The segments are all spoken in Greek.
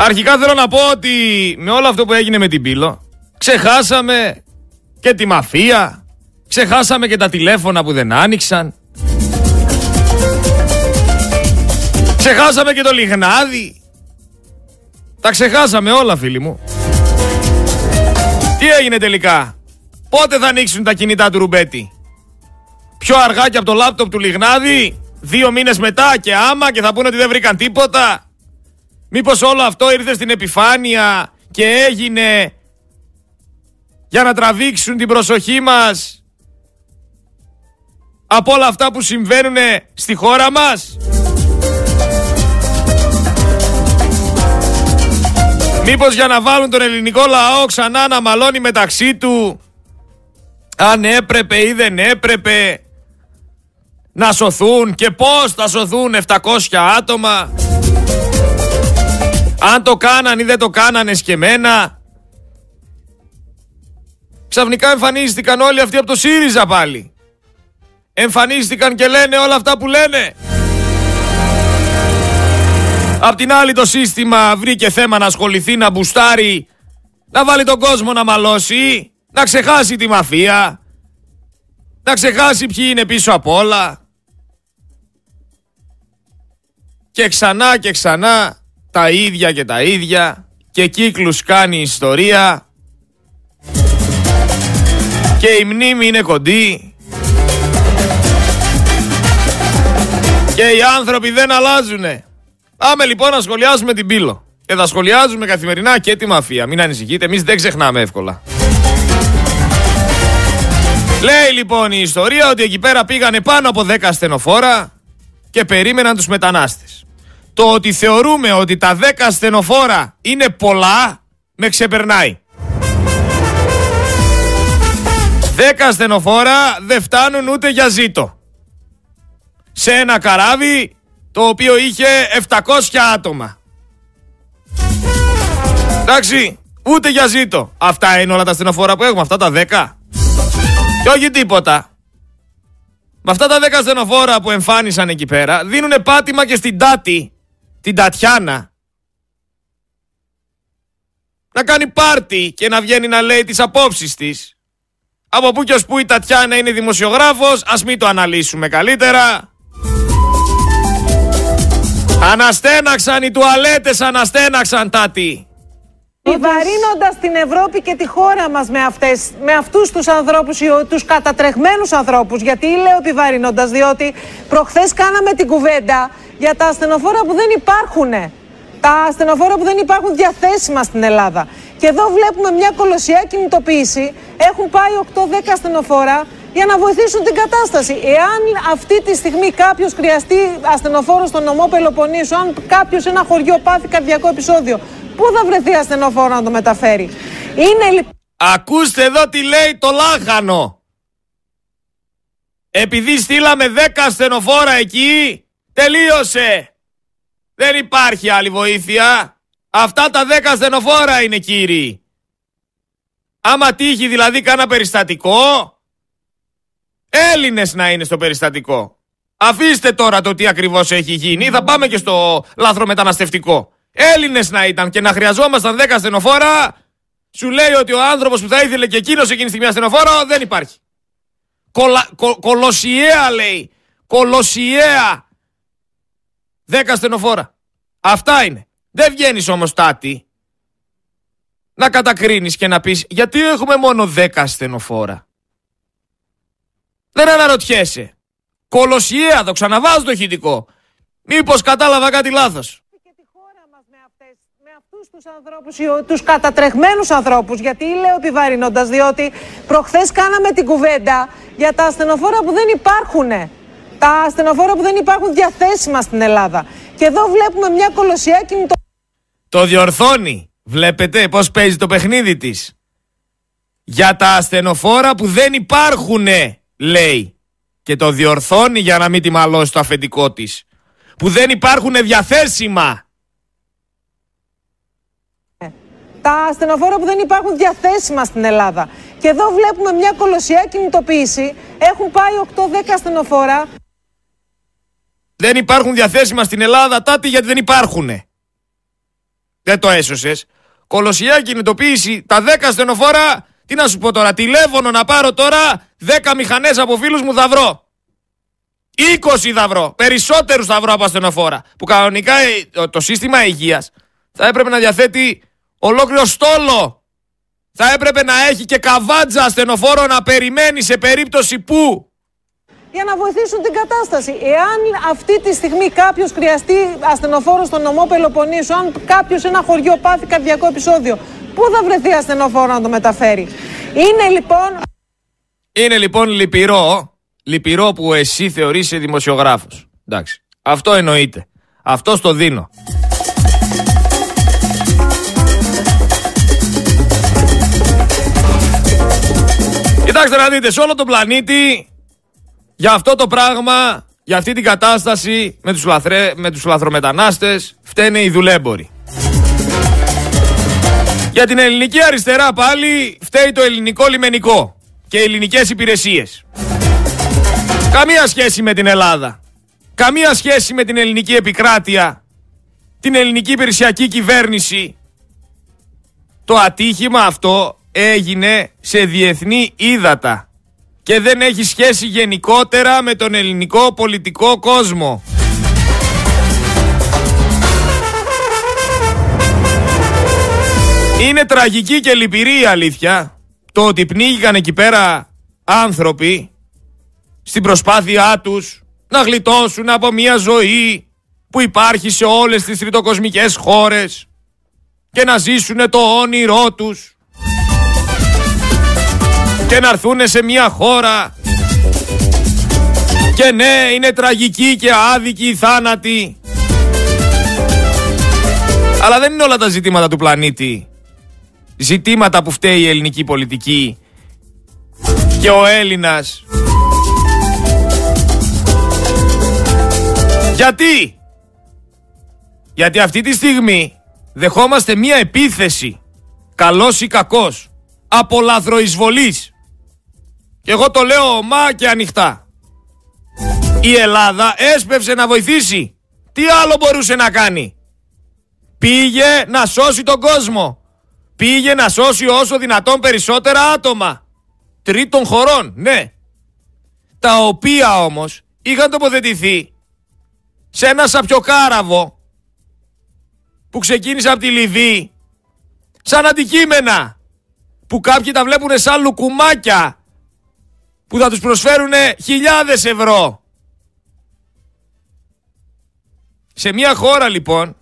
Αρχικά θέλω να πω ότι με όλο αυτό που έγινε με την Πύλο, ξεχάσαμε και τη μαφία, ξεχάσαμε και τα τηλέφωνα που δεν άνοιξαν, ξεχάσαμε και το λιγνάδι. Τα ξεχάσαμε όλα φίλοι μου. Τι έγινε τελικά, πότε θα ανοίξουν τα κινητά του Ρουμπέτη; Πιο αργά και από το λάπτοπ του Λιγνάδη, δύο μήνες μετά και άμα και θα πούνε ότι δεν βρήκαν τίποτα. Μήπως όλο αυτό ήρθε στην επιφάνεια και έγινε για να τραβήξουν την προσοχή μας από όλα αυτά που συμβαίνουν στη χώρα μας; Μήπως για να βάλουν τον ελληνικό λαό ξανά να μαλώνει μεταξύ του αν έπρεπε ή δεν έπρεπε να σωθούν και πώς θα σωθούν 700 άτομα; Αν το κάναν ή δεν το κάνανε σκεμμένα. Ξαφνικά εμφανίστηκαν όλοι αυτοί από το ΣΥΡΙΖΑ πάλι. Εμφανίστηκαν και λένε όλα αυτά που λένε. Απ' την άλλη το σύστημα βρήκε θέμα να ασχοληθεί, να μπουστάρει, να βάλει τον κόσμο να μαλώσει, να ξεχάσει τη μαφία, να ξεχάσει ποιοι είναι πίσω απ' όλα. Και ξανά και ξανά τα ίδια και τα ίδια και κύκλους κάνει η ιστορία και η μνήμη είναι κοντή και οι άνθρωποι δεν αλλάζουνε. Πάμε λοιπόν να σχολιάσουμε την πύλο. Και θα σχολιάζουμε καθημερινά και τη μαφία. Μην ανησυχείτε, εμείς δεν ξεχνάμε εύκολα. Λέει λοιπόν η ιστορία ότι εκεί πέρα πήγανε πάνω από 10 στενοφόρα και περίμεναν τους μετανάστες. Το ότι θεωρούμε ότι τα 10 στενοφόρα είναι πολλά με ξεπερνάει. 10 στενοφόρα δεν φτάνουν ούτε για ζήτο. Σε ένα καράβι το οποίο είχε 700 άτομα. Εντάξει, ούτε για ζήτο. Αυτά είναι όλα τα στενοφόρα που έχουμε, αυτά τα 10. Και όχι τίποτα. Με αυτά τα 10 στενοφόρα που εμφάνισαν εκεί πέρα, δίνουν πάτημα και στην Τάτη, την Τατιάνα, να κάνει πάρτι και να βγαίνει να λέει τις απόψεις της. Από πού και ως πού η Τατιάνα είναι δημοσιογράφος, ας μην το αναλύσουμε καλύτερα. Αναστέναξαν οι τουαλέτες, αναστέναξαν τάτι. Επιβαρύνοντα την Ευρώπη και τη χώρα μας με, αυτές, με αυτούς τους ανθρώπους, τους κατατρεχμένου ανθρώπους. Γιατί λέω επιβαρύνοντα, διότι προχθές κάναμε την κουβέντα για τα ασθενοφόρα που δεν υπάρχουν. Τα ασθενοφόρα που δεν υπάρχουν διαθέσιμα στην Ελλάδα. Και εδώ βλέπουμε μια κολοσσιά κινητοποίηση. Έχουν πάει 8-10 ασθενοφόρα για να βοηθήσουν την κατάσταση. Εάν αυτή τη στιγμή κάποιος χρειαστεί ασθενοφόρο στον νομό Πελοποννήσου, αν κάποιος σε ένα χωριό πάθει καρδιακό επεισόδιο, πού θα βρεθεί ασθενοφόρο να το μεταφέρει; Είναι λοιπόν. Ακούστε εδώ τι λέει το λάχανο. Επειδή στείλαμε 10 ασθενοφόρα εκεί, τελείωσε. Δεν υπάρχει άλλη βοήθεια. Αυτά τα 10 ασθενοφόρα είναι κύριοι. Άμα τύχει δηλαδή κάνα περιστατικό, Έλληνες να είναι στο περιστατικό. Αφήστε τώρα το τι ακριβώς έχει γίνει, θα πάμε και στο λάθρο μεταναστευτικό. Έλληνες να ήταν και να χρειαζόμασταν 10 ασθενοφόρα, σου λέει ότι ο άνθρωπος που θα ήθελε και εκείνος εκείνη στη μια ασθενοφόρα δεν υπάρχει. Κολα, κο, κολοσιαία λέει. Κολοσιαία. 10 ασθενοφόρα. Αυτά είναι. Δεν βγαίνεις όμως τάτι να κατακρίνεις και να πεις γιατί έχουμε μόνο 10 ασθενοφόρα. Δεν αναρωτιέσαι. Κολοσιαία, το ξαναβάζω το ηχητικό. Μήπως κατάλαβα κάτι λάθος; Και τη χώρα μας με, αυτές, με αυτούς τους ανθρώπους, τους κατατρεχμένους ανθρώπους, γιατί λέω επιβαρύνοντας, διότι προχθές κάναμε την κουβέντα για τα ασθενοφόρα που δεν υπάρχουν. Τα ασθενοφόρα που δεν υπάρχουν διαθέσιμα στην Ελλάδα. Και εδώ βλέπουμε μια κολοσιαία κινητο... Το διορθώνει. Βλέπετε πώς παίζει το παιχνίδι της. Για τα ασθενοφόρα που δεν υπάρχουνε λέει και το διορθώνει για να μην τη μαλώσει το αφεντικό της που δεν υπάρχουν διαθέσιμα. Τα ασθενοφόρα που δεν υπάρχουν διαθέσιμα στην Ελλάδα. Και εδώ βλέπουμε μια κολοσσιά κινητοποίηση. Έχουν πάει 8-10 ασθενοφόρα. Δεν υπάρχουν διαθέσιμα στην Ελλάδα, τάτι γιατί δεν υπάρχουν. δεν το έσωσες. Κολοσιά κινητοποίηση τα 10 στενοφόρα. Τι να σου πω τώρα, τηλέφωνο να πάρω τώρα 10 μηχανές από φίλους μου θα βρω. 20 θα βρω. Περισσότερους θα βρω από ασθενοφόρα. Που κανονικά ε, το σύστημα υγείας θα έπρεπε να διαθέτει ολόκληρο στόλο. Θα έπρεπε να έχει και καβάτζα ασθενοφόρο να περιμένει σε περίπτωση που για να βοηθήσουν την κατάσταση. Εάν αυτή τη στιγμή κάποιος χρειαστεί ασθενοφόρο στον νομό Πελοποννήσου, αν κάποιος σε ένα χωριό πάθει καρδιακό επεισόδιο, πού θα βρεθεί ασθενοφόρο να το μεταφέρει; Είναι λοιπόν. Είναι λοιπόν λυπηρό, λυπηρό που εσύ θεωρείσαι δημοσιογράφος. Εντάξει. Αυτό εννοείται. Αυτό στο δίνω. Κοιτάξτε να δείτε, σε όλο τον πλανήτη για αυτό το πράγμα, για αυτή την κατάσταση με τους, λαθρέ, με τους λαθρομετανάστες φταίνε οι δουλέμποροι. Για την ελληνική αριστερά πάλι φταίει το ελληνικό λιμενικό και οι ελληνικές υπηρεσίες. Καμία σχέση με την Ελλάδα. Καμία σχέση με την ελληνική επικράτεια. Την ελληνική υπηρεσιακή κυβέρνηση. Το ατύχημα αυτό έγινε σε διεθνή ύδατα και δεν έχει σχέση γενικότερα με τον ελληνικό πολιτικό κόσμο. Είναι τραγική και λυπηρή η αλήθεια το ότι πνίγηκαν εκεί πέρα άνθρωποι στην προσπάθειά τους να γλιτώσουν από μια ζωή που υπάρχει σε όλες τις τριτοκοσμικές χώρες και να ζήσουν το όνειρό τους και να έρθουν σε μια χώρα. Και ναι είναι τραγική και άδικη η θάνατη. Αλλά δεν είναι όλα τα ζητήματα του πλανήτη. Ζητήματα που φταίει η ελληνική πολιτική. Και ο Έλληνας. Γιατί; Γιατί αυτή τη στιγμή δεχόμαστε μία επίθεση. Καλός ή κακός. Από λαθροεισβολής και εγώ το λέω ομά και ανοιχτά. Η Ελλάδα έσπευσε να βοηθήσει. Τι άλλο μπορούσε να κάνει; Πήγε να σώσει τον κόσμο. Πήγε να σώσει όσο δυνατόν περισσότερα άτομα. Τρίτων χωρών, ναι. Τα οποία όμως είχαν τοποθετηθεί σε ένα σαπιοκάραβο που ξεκίνησε από τη Λιβύη σαν αντικείμενα που κάποιοι τα βλέπουν σαν λουκουμάκια που θα τους προσφέρουν χιλιάδες ευρώ. Σε μια χώρα λοιπόν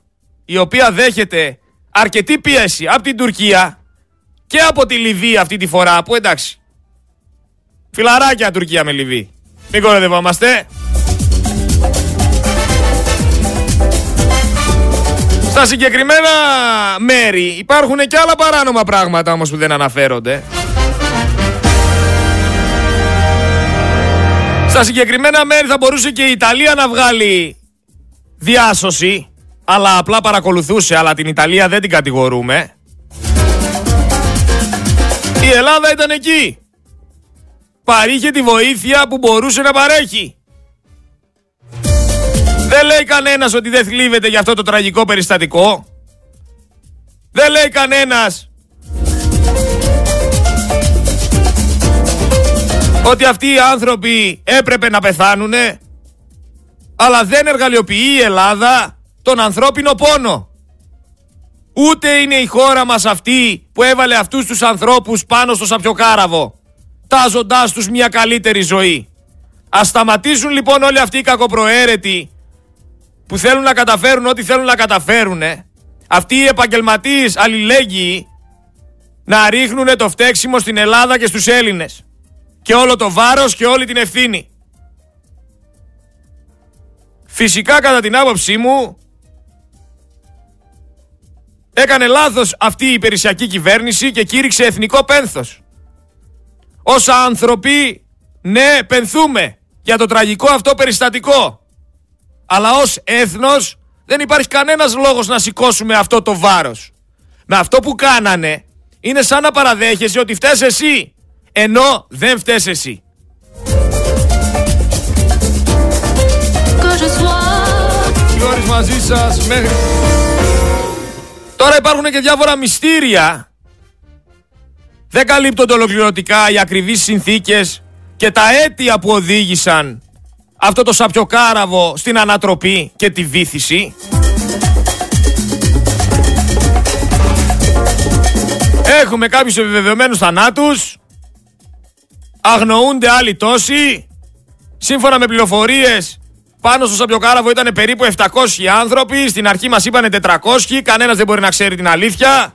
η οποία δέχεται αρκετή πίεση από την Τουρκία και από τη Λιβύη αυτή τη φορά που εντάξει φιλαράκια Τουρκία με Λιβύη. Μην κοροδευόμαστε. Στα συγκεκριμένα μέρη υπάρχουν και άλλα παράνομα πράγματα όμως που δεν αναφέρονται. Στα συγκεκριμένα μέρη θα μπορούσε και η Ιταλία να βγάλει διάσωση, αλλά απλά παρακολουθούσε, αλλά την Ιταλία δεν την κατηγορούμε. Η Ελλάδα ήταν εκεί. Παρήχε τη βοήθεια που μπορούσε να παρέχει. Δεν λέει κανένας ότι δεν θλίβεται για αυτό το τραγικό περιστατικό. Δεν λέει κανένας ότι αυτοί οι άνθρωποι έπρεπε να πεθάνουνε αλλά δεν εργαλειοποιεί η Ελλάδα τον ανθρώπινο πόνο. Ούτε είναι η χώρα μας αυτή που έβαλε αυτούς τους ανθρώπους πάνω στο σαπιοκάραβο, τάζοντάς τους μια καλύτερη ζωή. Ας σταματήσουν λοιπόν όλοι αυτοί οι κακοπροαίρετοι που θέλουν να καταφέρουν ό,τι θέλουν να καταφέρουν, αυτοί οι επαγγελματίες αλληλέγγυοι, να ρίχνουν το φταίξιμο στην Ελλάδα και στους Έλληνες και όλο το βάρος και όλη την ευθύνη. Φυσικά κατά την άποψή μου έκανε λάθος αυτή η υπηρεσιακή κυβέρνηση και κήρυξε εθνικό πένθος. Ως άνθρωποι, ναι, πενθούμε για το τραγικό αυτό περιστατικό. Αλλά ως έθνος δεν υπάρχει κανένας λόγος να σηκώσουμε αυτό το βάρος. Με αυτό που κάνανε είναι σαν να παραδέχεσαι ότι φταίς εσύ ενώ δεν φταίς εσύ. Γιώρης μαζί σας μέχρι... Τώρα υπάρχουν και διάφορα μυστήρια. Δεν καλύπτονται ολοκληρωτικά οι ακριβείς συνθήκες και τα αίτια που οδήγησαν αυτό το σαπιοκάραβο στην ανατροπή και τη βήθηση. Έχουμε κάποιους επιβεβαιωμένους θανάτους. Αγνοούνται άλλοι τόσοι. Σύμφωνα με πληροφορίες, πάνω στο Σαπιοκάραβο ήταν περίπου 700 άνθρωποι. Στην αρχή μας είπανε 400. Κανένας δεν μπορεί να ξέρει την αλήθεια.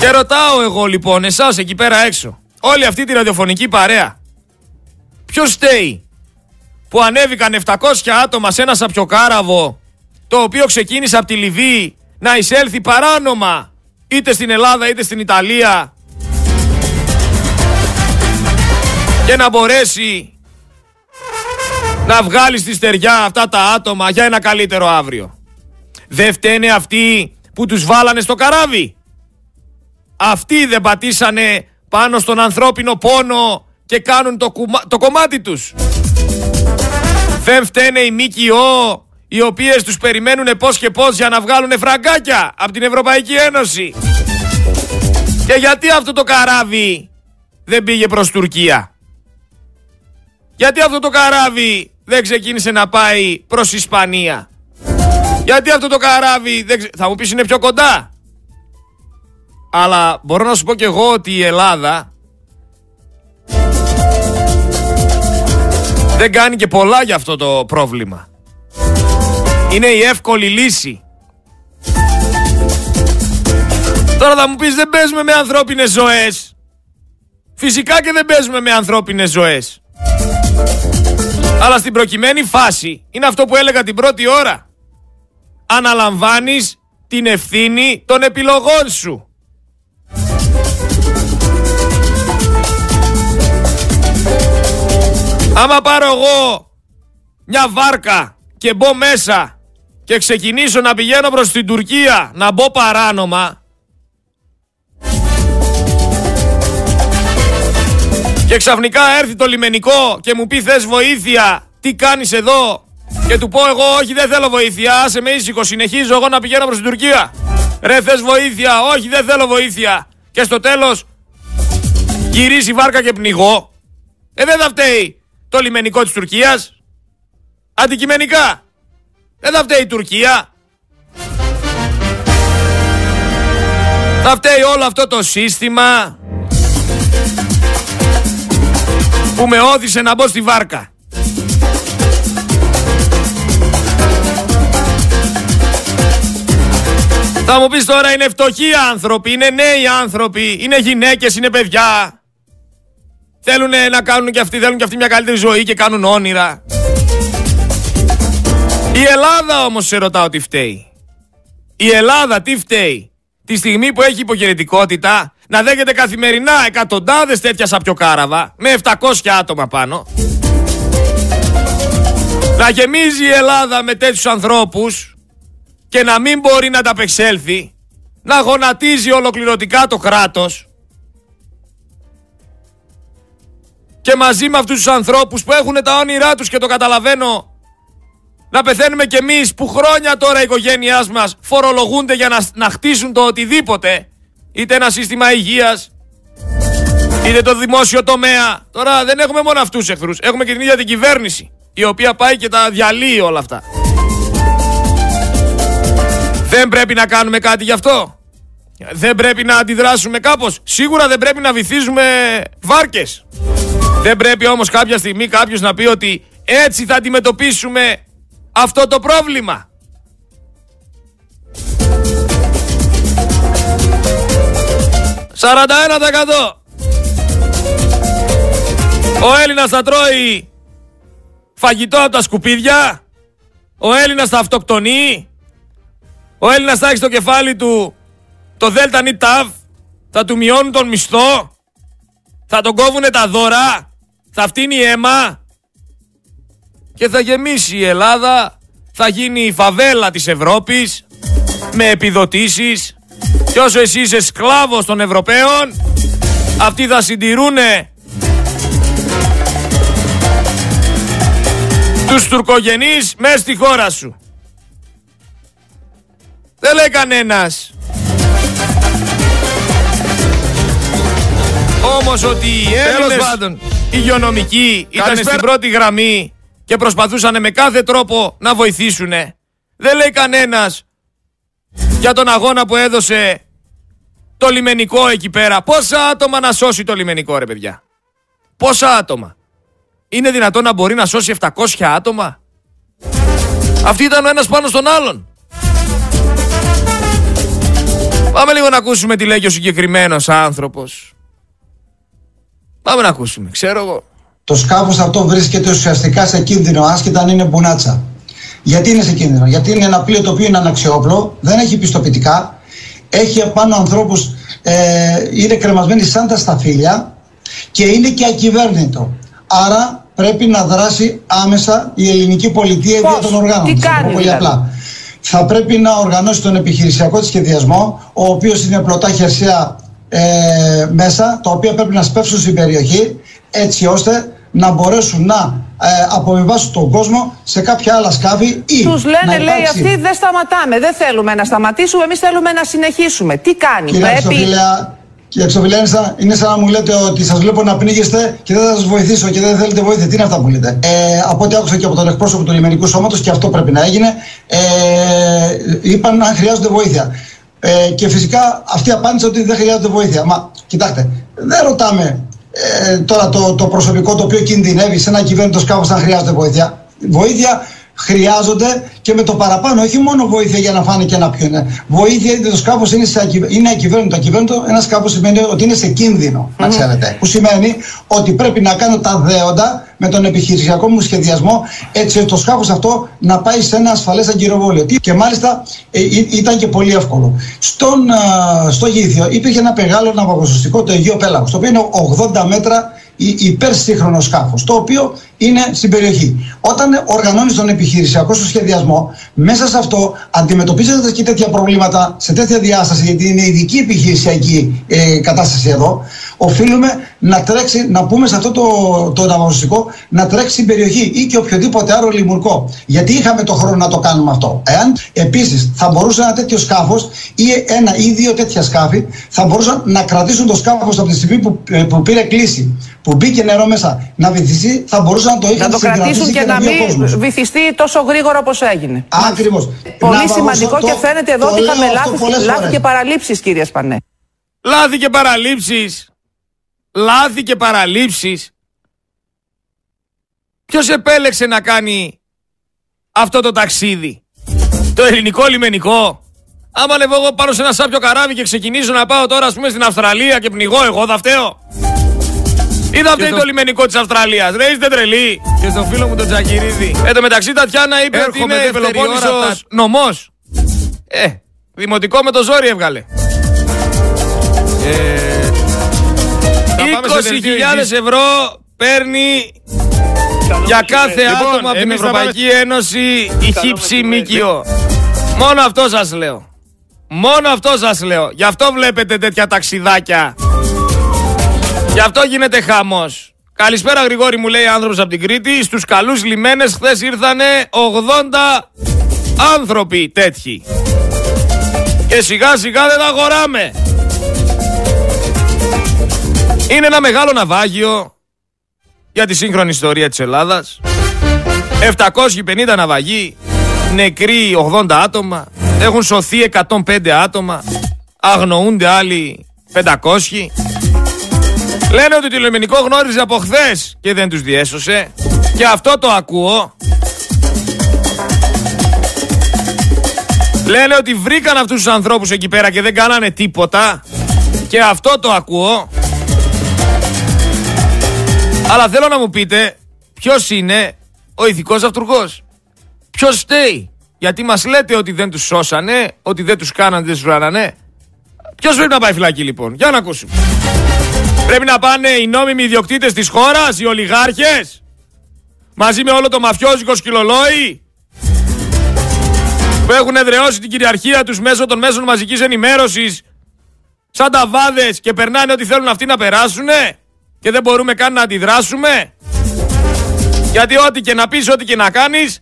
Και ρωτάω εγώ λοιπόν εσάς εκεί πέρα έξω, όλη αυτή τη ραδιοφωνική παρέα, ποιος στέει που ανέβηκαν 700 άτομα σε ένα σαπιοκάραβο το οποίο ξεκίνησε από τη Λιβύη να εισέλθει παράνομα είτε στην Ελλάδα είτε στην Ιταλία και να μπορέσει να βγάλει στη στεριά αυτά τα άτομα για ένα καλύτερο αύριο. Δεν φταίνε αυτοί που τους βάλανε στο καράβι. Αυτοί δεν πατήσανε πάνω στον ανθρώπινο πόνο και κάνουν το, το κομμάτι τους. Δεν φταίνε οι ΜΚΟ οι οποίες τους περιμένουν πώς και πώς για να βγάλουν φραγκάκια από την Ευρωπαϊκή Ένωση. Και γιατί αυτό το καράβι δεν πήγε προς Τουρκία; Γιατί αυτό το καράβι δεν ξεκίνησε να πάει προς Ισπανία; Γιατί αυτό το καράβι δεν θα μου πεις είναι πιο κοντά. Αλλά μπορώ να σου πω και εγώ ότι η Ελλάδα δεν κάνει και πολλά για αυτό το πρόβλημα. Είναι η εύκολη λύση. Τώρα θα μου πεις δεν παίζουμε με ανθρώπινες ζωές. Φυσικά και δεν παίζουμε με ανθρώπινες ζωές. Αλλά στην προκειμένη φάση είναι αυτό που έλεγα την πρώτη ώρα. Αναλαμβάνεις την ευθύνη των επιλογών σου. Άμα πάρω εγώ μια βάρκα και μπω μέσα και ξεκινήσω να πηγαίνω προς την Τουρκία να μπω παράνομα και ξαφνικά έρθει το λιμενικό και μου πει θες βοήθεια; Τι κάνεις εδώ; Και του πω εγώ όχι δεν θέλω βοήθεια. Άσε με ήσυχο συνεχίζω εγώ να πηγαίνω προς την Τουρκία ρε θες βοήθεια; Όχι δεν θέλω βοήθεια και στο τέλος γυρίσει βάρκα και πνιγώ. Ε δεν θα φταίει το λιμενικό της Τουρκίας. Αντικειμενικά δεν θα φταίει η Τουρκία. Θα φταίει όλο αυτό το σύστημα που με όδησε να μπω στη βάρκα Θα μου πεις τώρα είναι φτωχοί άνθρωποι, είναι νέοι άνθρωποι, είναι γυναίκες, είναι παιδιά. Θέλουν να κάνουν και αυτοί, θέλουν και αυτοί μια καλύτερη ζωή και κάνουν όνειρα. Η Ελλάδα όμως σε ρωτάω τι φταίει. Η Ελλάδα τι φταίει. Τη στιγμή που έχει υπογεννητικότητα να δέχεται καθημερινά εκατοντάδες τέτοια σαπιοκάραβα με 700 άτομα πάνω. Να γεμίζει η Ελλάδα με τέτοιους ανθρώπους και να μην μπορεί να τα απεξέλθει, να γονατίζει ολοκληρωτικά το κράτος και μαζί με αυτούς τους ανθρώπους που έχουν τα όνειρά τους και το καταλαβαίνω να πεθαίνουμε κι εμείς που χρόνια τώρα η οικογένειάς μας φορολογούνται για να, να χτίσουν το οτιδήποτε είτε ένα σύστημα υγείας είτε το δημόσιο τομέα τώρα δεν έχουμε μόνο αυτούς τους εχθρούς έχουμε και την ίδια την κυβέρνηση η οποία πάει και τα διαλύει όλα αυτά δεν πρέπει να κάνουμε κάτι γι' αυτό. Δεν πρέπει να αντιδράσουμε κάπως. Σίγουρα δεν πρέπει να βυθίζουμε βάρκες. Δεν πρέπει όμως κάποια στιγμή κάποιος να πει ότι έτσι θα αντιμετωπίσουμε αυτό το πρόβλημα. «41% Ο Έλληνας θα τρώει φαγητό από τα σκουπίδια. Ο Έλληνας θα αυτοκτονεί. Ο Έλληνας θα έχει στο κεφάλι του το ΔΕΛΤΑ νι ΤΑΒ, θα του μειώνουν τον μισθό, θα τον κόβουνε τα δώρα, θα φτύνει αίμα. Και θα γεμίσει η Ελλάδα, θα γίνει η φαβέλα της Ευρώπης με επιδοτήσεις και όσο εσύ είσαι σκλάβος των Ευρωπαίων; Αυτοί θα συντηρούνε τους τουρκογενείς μέσα στη χώρα σου. Δεν λέει κανένας. Όμως ότι οι Έλληνες πάντων. υγειονομικοί ήταν Καλησπέρα. στην πρώτη γραμμή και προσπαθούσαν με κάθε τρόπο να βοηθήσουν. Δεν λέει κανένας για τον αγώνα που έδωσε το λιμενικό εκεί πέρα. Πόσα άτομα να σώσει το λιμενικό ρε παιδιά; Πόσα άτομα; Είναι δυνατόν να μπορεί να σώσει 700 άτομα; Αυτοί ήταν ο ένας πάνω στον άλλον. Πάμε λίγο να ακούσουμε τι λέει και ο συγκεκριμένος άνθρωπος. Πάμε να ακούσουμε, ξέρω εγώ. Το σκάφος αυτό βρίσκεται ουσιαστικά σε κίνδυνο, άσχετα αν είναι μπουνάτσα. Γιατί είναι σε κίνδυνο, Γιατί είναι ένα πλοίο το οποίο είναι αναξιόπλο, δεν έχει πιστοποιητικά, έχει επάνω ανθρώπους, ε, είναι κρεμασμένοι σαν τα σταφύλια και είναι και ακυβέρνητο. Άρα πρέπει να δράσει άμεσα η ελληνική πολιτεία Πώς; δια των οργάνων. Τι της. Θα το πω κάνει πολύ δηλαδή; απλά. Θα πρέπει να οργανώσει τον επιχειρησιακό της σχεδιασμό, ο οποίος είναι πλωτά χερσαία ε, μέσα, τα οποία πρέπει να σπεύσουν στην περιοχή, έτσι ώστε να μπορέσουν να ε, αποβιβάσουν τον κόσμο σε κάποια άλλα σκάφη ή Τους να λένε, λέει υπάρξει- αυτοί, δεν σταματάμε. Δεν θέλουμε να σταματήσουμε. Εμείς θέλουμε να συνεχίσουμε. Τι κάνει, Κύριε πρέπει. Αξιοφίλια, κύριε Αξιοφίλια, είναι σαν, είναι σαν να μου λέτε ότι σας βλέπω να πνίγεστε και δεν θα σας βοηθήσω και δεν θέλετε βοήθεια. Τι είναι αυτά που λέτε; Ε, από ό,τι άκουσα και από τον εκπρόσωπο του λιμενικού σώματος, και αυτό πρέπει να έγινε, ε, είπαν αν χρειάζονται βοήθεια. Ε, και φυσικά αυτή απάντησε ότι δεν χρειάζεται βοήθεια. Μα κοιτάξτε, δεν ρωτάμε ε, τώρα το, το προσωπικό το οποίο κινδυνεύει σε ένα κυβέρνητος σκάφο αν χρειάζεται βοήθεια. Βοήθεια χρειάζονται και με το παραπάνω, όχι μόνο βοήθεια για να φάνε και να πιούνε. Βοήθεια γιατί το σκάφος είναι, σε ακυ- είναι ακυβέρνητο. Ακυβέρνητο, ένας σκάφος σημαίνει ότι είναι σε κίνδυνο, να ξέρετε. Που σημαίνει ότι πρέπει να κάνω τα δέοντα με τον επιχειρησιακό μου σχεδιασμό, έτσι ώστε το σκάφος αυτό να πάει σε ένα ασφαλές αγκυροβόλιο. Τι- Και μάλιστα ε, ή- ήταν και πολύ εύκολο. Στον, α, στο Γήθιο υπήρχε ένα μεγάλο ναυαγοσωστικό, το Αιγαίο Πέλαγος, το οποίο είναι 80 μέτρα υ- υπερσύγχρονο σκάφος, το οποίο είναι στην περιοχή. Όταν οργανώνεις τον επιχειρησιακό σου σχεδιασμό, μέσα σε αυτό αντιμετωπίζετε και τέτοια προβλήματα σε τέτοια διάσταση, γιατί είναι ειδική επιχειρησιακή ε, κατάσταση εδώ. Οφείλουμε να τρέξει, να πούμε σε αυτό το, το ναυαγοσωστικό, να τρέξει στην περιοχή ή και οποιοδήποτε άλλο λιμουρκό. Γιατί είχαμε το χρόνο να το κάνουμε αυτό. Εάν επίσης θα μπορούσε ένα τέτοιο σκάφος ή ένα ή δύο τέτοια σκάφη θα μπορούσαν να κρατήσουν το σκάφος από τη στιγμή που, ε, που πήρε κλίση, που μπήκε νερό μέσα να βυθιστεί, θα μπορούσαν να το είχαν Να το συγκρατήσει κρατήσουν και να βγει ο μην κόσμος. βυθιστεί τόσο γρήγορα όπως έγινε. Ακριβώς. Πολύ Να σημαντικό βαγώσω και το- φαίνεται εδώ το ότι λέω είχαμε αυτό πολλές λάθη, λάθη φορές. και παραλήψεις, κύριε Σπανέ. Λάθη και παραλήψεις. Λάθη και παραλήψεις. Ποιος επέλεξε να κάνει αυτό το ταξίδι; Το ελληνικό λιμενικό. Άμα ανεβώ εγώ πάνω σε ένα σάπιο καράβι και ξεκινήσω να πάω τώρα ας πούμε στην Αυστραλία και πνιγώ εγώ θα φταίω. Ή θα φταίει το- το λιμενικό της Αυστραλίας. Ρε είστε τρελοί. Και στον φίλο μου τον Τζακυρίδη. Εν τω μεταξύ η Τατιάνα είπε ότι Έρχομαι είναι δεύτερη ώρα, Πελοπόννησος νομός. Ε, δημοτικό με το ζόρι έβγαλε. Θα πάμε σε δελτίο 20.000 ειδήσεων. ευρώ παίρνει για κάθε Λοιπόν, άτομο από την εμείς θα Ευρωπαϊκή Ένωση η χύψη ΜΚΟ. Μόνο αυτό σας λέω. Μόνο αυτό σας λέω. Γι' αυτό βλέπετε τέτοια ταξιδάκια. Γι' αυτό γίνεται χαμός. Καλησπέρα Γρηγόρη μου λέει άνθρωπος από την Κρήτη. Στους καλούς λιμένες χθες ήρθανε 80 άνθρωποι τέτοιοι. Και σιγά σιγά δεν τα αγοράμε. Είναι ένα μεγάλο ναυάγιο για τη σύγχρονη ιστορία της Ελλάδας. 750 ναυαγοί, νεκροί 80 άτομα, έχουν σωθεί 105 άτομα, αγνοούνται άλλοι 500. Λένε ότι το λιμενικό γνώριζε από χθες και δεν τους διέσωσε. Και αυτό το ακούω. Λένε ότι βρήκαν αυτούς τους ανθρώπους εκεί πέρα και δεν κάνανε τίποτα. Και αυτό το ακούω. Αλλά θέλω να μου πείτε ποιος είναι ο ηθικός αυτούργος; Ποιος φταίει. Γιατί μας λέτε ότι δεν τους σώσανε, ότι δεν τους κάνανε, δεν τους ράνανε. Ποιος πρέπει να πάει φυλακή λοιπόν; Για να ακούσουμε. Πρέπει να πάνε οι νόμιμοι ιδιοκτήτες της χώρας, οι ολιγάρχες. Μαζί με όλο το μαφιόζικο σκυλολόι. Που έχουν εδραιώσει την κυριαρχία τους μέσω των μέσων μαζικής ενημέρωσης. Σαν τα βάδες και περνάνε ό,τι θέλουν αυτοί να περάσουνε. Και δεν μπορούμε καν να αντιδράσουμε. Γιατί ό,τι και να πεις, ό,τι και να κάνεις,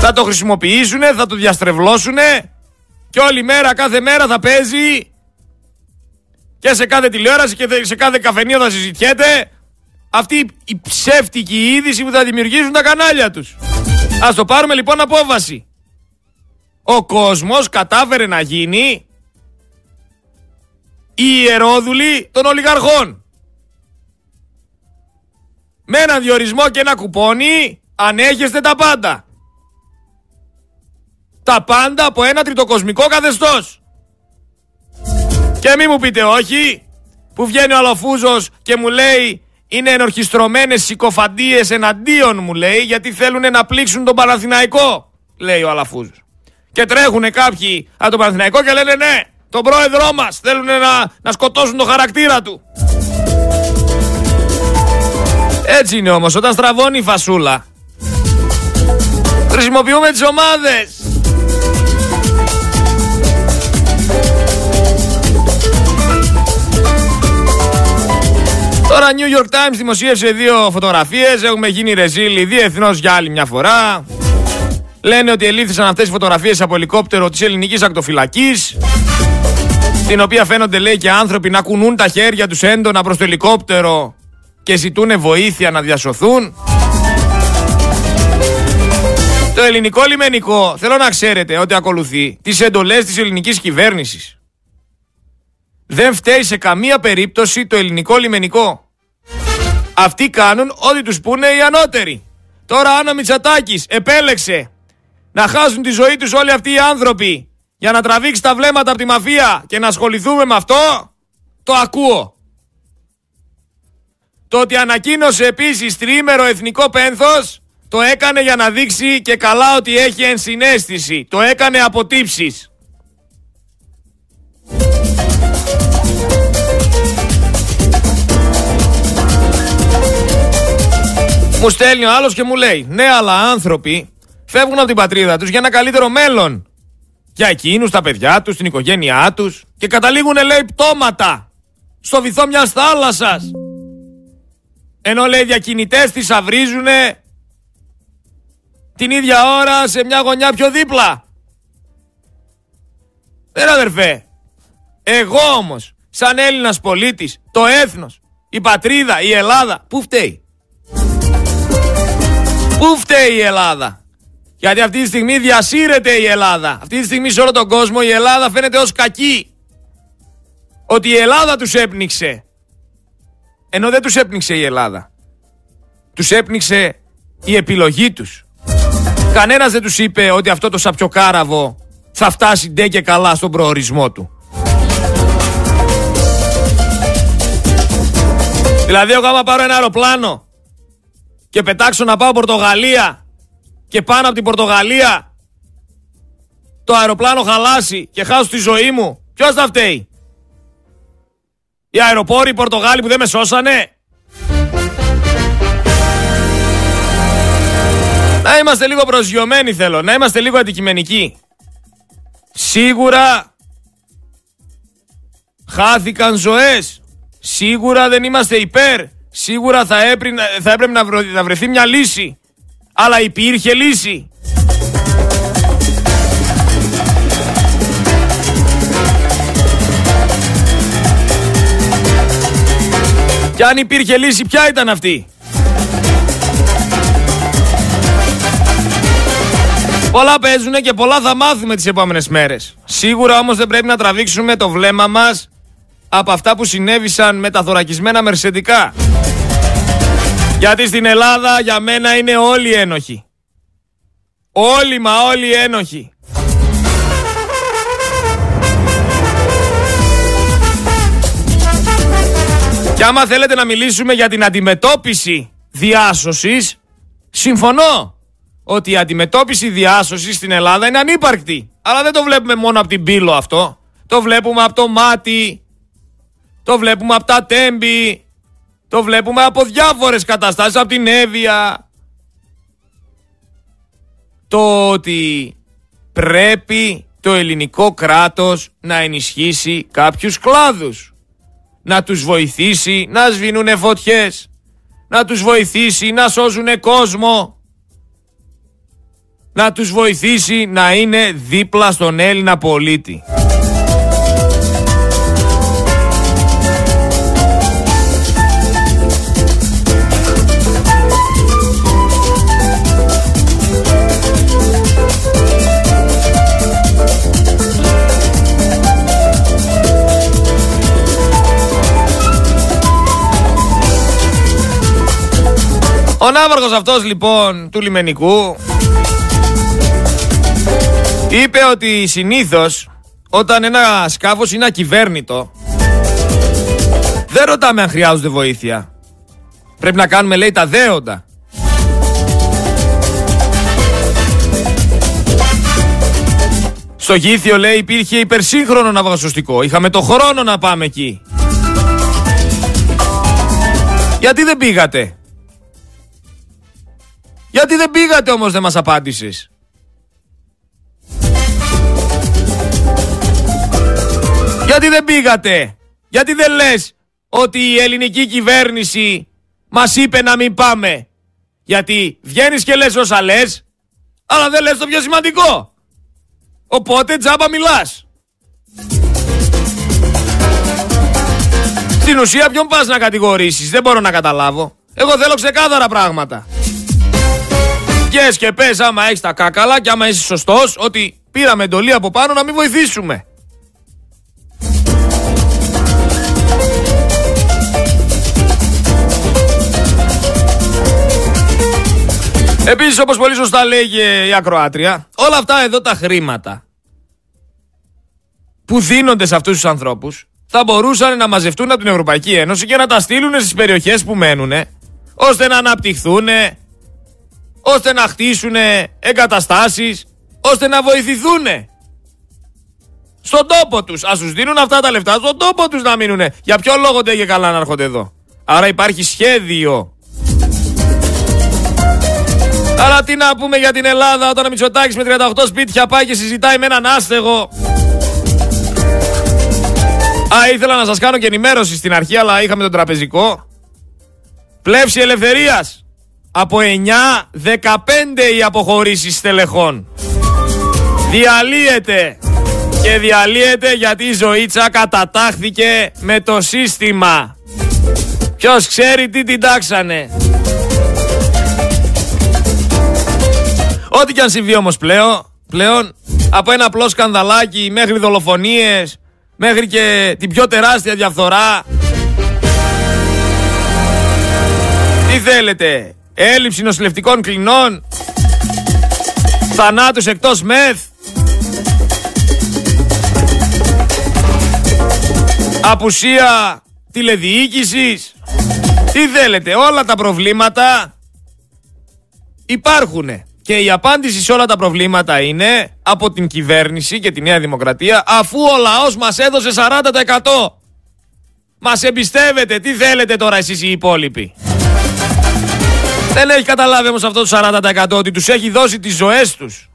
θα το χρησιμοποιήσουνε, θα το διαστρεβλώσουνε Και όλη μέρα, κάθε μέρα θα παίζει και σε κάθε τηλεόραση και σε κάθε καφενείο θα συζητιέται αυτή η ψεύτικη είδηση που θα δημιουργήσουν τα κανάλια τους. Ας το πάρουμε λοιπόν απόβαση. Ο κόσμος κατάφερε να γίνει η ιερόδουλη των ολιγαρχών. Με ένα διορισμό και ένα κουπόνι ανέχεστε τα πάντα. Τα πάντα από ένα τριτοκοσμικό καθεστώς. Και μη μου πείτε όχι, που βγαίνει ο Αλαφούζος και μου λέει είναι ενορχιστρωμένες συκοφαντίες εναντίον μου λέει γιατί θέλουν να πλήξουν τον Παναθηναϊκό, λέει ο Αλαφούζος. Και τρέχουν κάποιοι από τον Παναθηναϊκό και λένε ναι, τον πρόεδρό μας θέλουν να, να σκοτώσουν το χαρακτήρα του. Έτσι είναι όμως, όταν στραβώνει η φασούλα, χρησιμοποιούμε τις ομάδες. Τώρα New York Times δημοσίευσε δύο φωτογραφίες, έχουμε γίνει ρεζίλοι διεθνώς για άλλη μια φορά. Λένε ότι ελήφθησαν αυτές οι φωτογραφίες από ελικόπτερο της ελληνικής ακτοφυλακής στην οποία φαίνονται λέει και άνθρωποι να κουνούν τα χέρια τους έντονα προς το ελικόπτερο και ζητούν βοήθεια να διασωθούν. Το ελληνικό λιμενικό θέλω να ξέρετε ότι ακολουθεί τις εντολές της ελληνικής κυβέρνησης. Δεν φταίει σε καμία περίπτωση το ελληνικό λιμενικό. Αυτοί κάνουν ό,τι τους πούνε οι ανώτεροι. Τώρα αν ο Μητσατάκης επέλεξε να χάσουν τη ζωή τους όλοι αυτοί οι άνθρωποι για να τραβήξει τα βλέμματα από τη μαφία και να ασχοληθούμε με αυτό, το ακούω. Το ότι ανακοίνωσε επίσης τριήμερο εθνικό πένθος, το έκανε για να δείξει και καλά ότι έχει ενσυναίσθηση. Το έκανε από τύψεις. Μου στέλνει ο άλλος και μου λέει Ναι αλλά άνθρωποι φεύγουν από την πατρίδα τους για ένα καλύτερο μέλλον για εκείνους, τα παιδιά τους, την οικογένειά τους και καταλήγουν λέει πτώματα στο βυθό μιας θάλασσας. Ενώ λέει διακινητές τις αυρίζουνε την ίδια ώρα σε μια γωνιά πιο δίπλα. Δεν αδερφέ. Εγώ όμως, σαν Έλληνας πολίτης, το έθνος, η πατρίδα, η Ελλάδα, πού φταίει; Πού φταίει η Ελλάδα; Γιατί αυτή τη στιγμή διασύρεται η Ελλάδα. Αυτή τη στιγμή σε όλο τον κόσμο η Ελλάδα φαίνεται ως κακή. Ότι η Ελλάδα τους έπνιξε. Ενώ δεν τους έπνιξε η Ελλάδα. Τους έπνιξε η επιλογή τους. Κανένας δεν τους είπε ότι αυτό το σαπιοκάραβο θα φτάσει ντε και καλά στον προορισμό του. Δηλαδή εγώ άμα πάρω ένα αεροπλάνο και πετάξω να πάω Πορτογαλία και πάνω από την Πορτογαλία το αεροπλάνο χαλάσει και χάσω τη ζωή μου, ποιος θα φταίει; Οι αεροπόροι οι Πορτογάλοι που δεν με σώσανε. Να είμαστε λίγο προσγειωμένοι θέλω, να είμαστε λίγο αντικειμενικοί. Σίγουρα χάθηκαν ζωές. Σίγουρα δεν είμαστε υπέρ. Σίγουρα θα έπρεπε, θα έπρεπε να βρεθεί μια λύση αλλά υπήρχε λύση. Και αν υπήρχε λύση ποια ήταν αυτή; Πολλά παίζουν και πολλά θα μάθουμε τις επόμενες μέρες. Σίγουρα όμως δεν πρέπει να τραβήξουμε το βλέμμα μας από αυτά που συνέβησαν με τα θωρακισμένα μερσεντικά. Γιατί στην Ελλάδα για μένα είναι όλοι ένοχοι. Όλοι μα όλοι ένοχοι. Και άμα θέλετε να μιλήσουμε για την αντιμετώπιση διάσωσης, συμφωνώ ότι η αντιμετώπιση διάσωσης στην Ελλάδα είναι ανύπαρκτη. Αλλά δεν το βλέπουμε μόνο από την πύλο αυτό. Το βλέπουμε από το μάτι, το βλέπουμε από τα τέμπη, το βλέπουμε από διάφορες καταστάσεις, από την Εύβοια. Το ότι πρέπει το ελληνικό κράτος να ενισχύσει κάποιους κλάδους. Να τους βοηθήσει να σβήνουν φωτιές. Να τους βοηθήσει να σώζουν κόσμο. να τους βοηθήσει να είναι δίπλα στον Έλληνα πολίτη. Ο ναύαρχος αυτός λοιπόν του λιμενικού είπε ότι συνήθως όταν ένα σκάφος είναι ακυβέρνητο δεν ρωτάμε αν χρειάζονται βοήθεια. Πρέπει να κάνουμε λέει τα δέοντα. Στο Γήθιο λέει υπήρχε υπερσύγχρονο ναυαγοσωστικό. Είχαμε το χρόνο να πάμε εκεί. Γιατί δεν πήγατε; Γιατί δεν πήγατε όμως δεν μας απάντησες; Γιατί δεν πήγατε; Γιατί δεν λες ότι η ελληνική κυβέρνηση μας είπε να μην πάμε; Γιατί βγαίνεις και λες όσα λες, αλλά δεν λες το πιο σημαντικό. Οπότε τζάμπα μιλάς. Στην ουσία ποιον πας να κατηγορήσεις, δεν μπορώ να καταλάβω. Εγώ θέλω ξεκάθαρα πράγματα βγες και πες άμα έχεις τα κάκαλα και άμα είσαι σωστός ότι πήραμε εντολή από πάνω να μην βοηθήσουμε. Επίσης όπως πολύ σωστά λέγει η Ακροάτρια, όλα αυτά εδώ τα χρήματα που δίνονται σε αυτούς τους ανθρώπους θα μπορούσαν να μαζευτούν από την Ευρωπαϊκή Ένωση και να τα στείλουν στις περιοχές που μένουν ώστε να αναπτυχθούν, ώστε να χτίσουν εγκαταστάσεις, ώστε να βοηθηθούν. Στον τόπο τους. Ας τους δίνουν αυτά τα λεφτά, στον τόπο τους να μείνουν. Για ποιο λόγο δεν και καλά να έρχονται εδώ; Άρα υπάρχει σχέδιο. Αλλά τι να πούμε για την Ελλάδα όταν ο Μητσοτάκης με 38 σπίτια πάει και συζητάει με έναν άστεγο. Α, ήθελα να σας κάνω και ενημέρωση στην αρχή, αλλά είχαμε τον τραπεζικό. Πλεύση ελευθερίας από 9, 15 οι αποχωρήσεις στελεχών. Διαλύεται και διαλύεται γιατί η Ζωήτσα κατατάχθηκε με το σύστημα. Ποιος ξέρει τι την τάξανε. Ό,τι και αν συμβεί όμως πλέον, πλέον από ένα απλό σκανδαλάκι μέχρι δολοφονίες, μέχρι και την πιο τεράστια διαφθορά. Τι θέλετε, έλλειψη νοσηλευτικών κλινών, θανάτους εκτός μεθ, απουσία τηλεδιοίκησης, τι θέλετε, όλα τα προβλήματα υπάρχουν. Και η απάντηση σε όλα τα προβλήματα είναι από την κυβέρνηση και τη Νέα Δημοκρατία αφού ο λαός μας έδωσε 40%. Μας εμπιστεύετε, τι θέλετε τώρα εσείς οι υπόλοιποι; Δεν έχει καταλάβει όμως αυτό το 40% ότι τους έχει δώσει τις ζωές τους.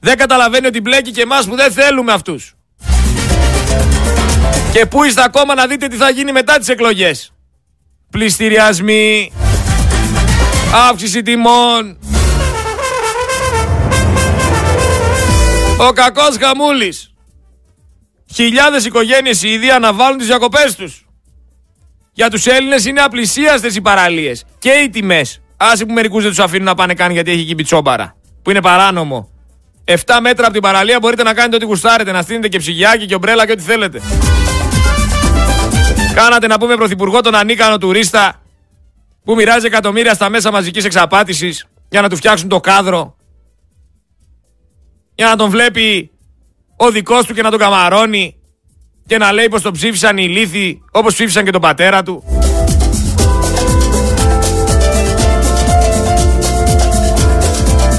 Δεν καταλαβαίνει ότι μπλέκει και εμάς που δεν θέλουμε αυτούς. Και πού είστε ακόμα να δείτε τι θα γίνει μετά τις εκλογές. Πληστηριασμοί, αύξηση τιμών. Ο κακός χαμούλης. Χιλιάδες οικογένειες ήδη αναβάλουν τις διακοπές τους. Για τους Έλληνες είναι απλησίαστες οι παραλίες και οι τιμές. Άσε που μερικούς δεν τους αφήνουν να πάνε καν γιατί έχει εκεί πιτσόμπαρα. Που είναι παράνομο. 7 μέτρα από την παραλία μπορείτε να κάνετε ό,τι γουστάρετε. Να στείλετε και ψυγιάκι και ομπρέλα και ό,τι θέλετε. Κάνατε να πούμε πρωθυπουργό τον ανίκανο τουρίστα που μοιράζει εκατομμύρια στα μέσα μαζικής εξαπάτησης για να του φτιάξουν το κάδρο. Για να τον βλέπει ο δικός του και να τον καμαρώνει και να λέει πως τον ψήφισαν οι λύθοι όπως ψήφισαν και τον πατέρα του.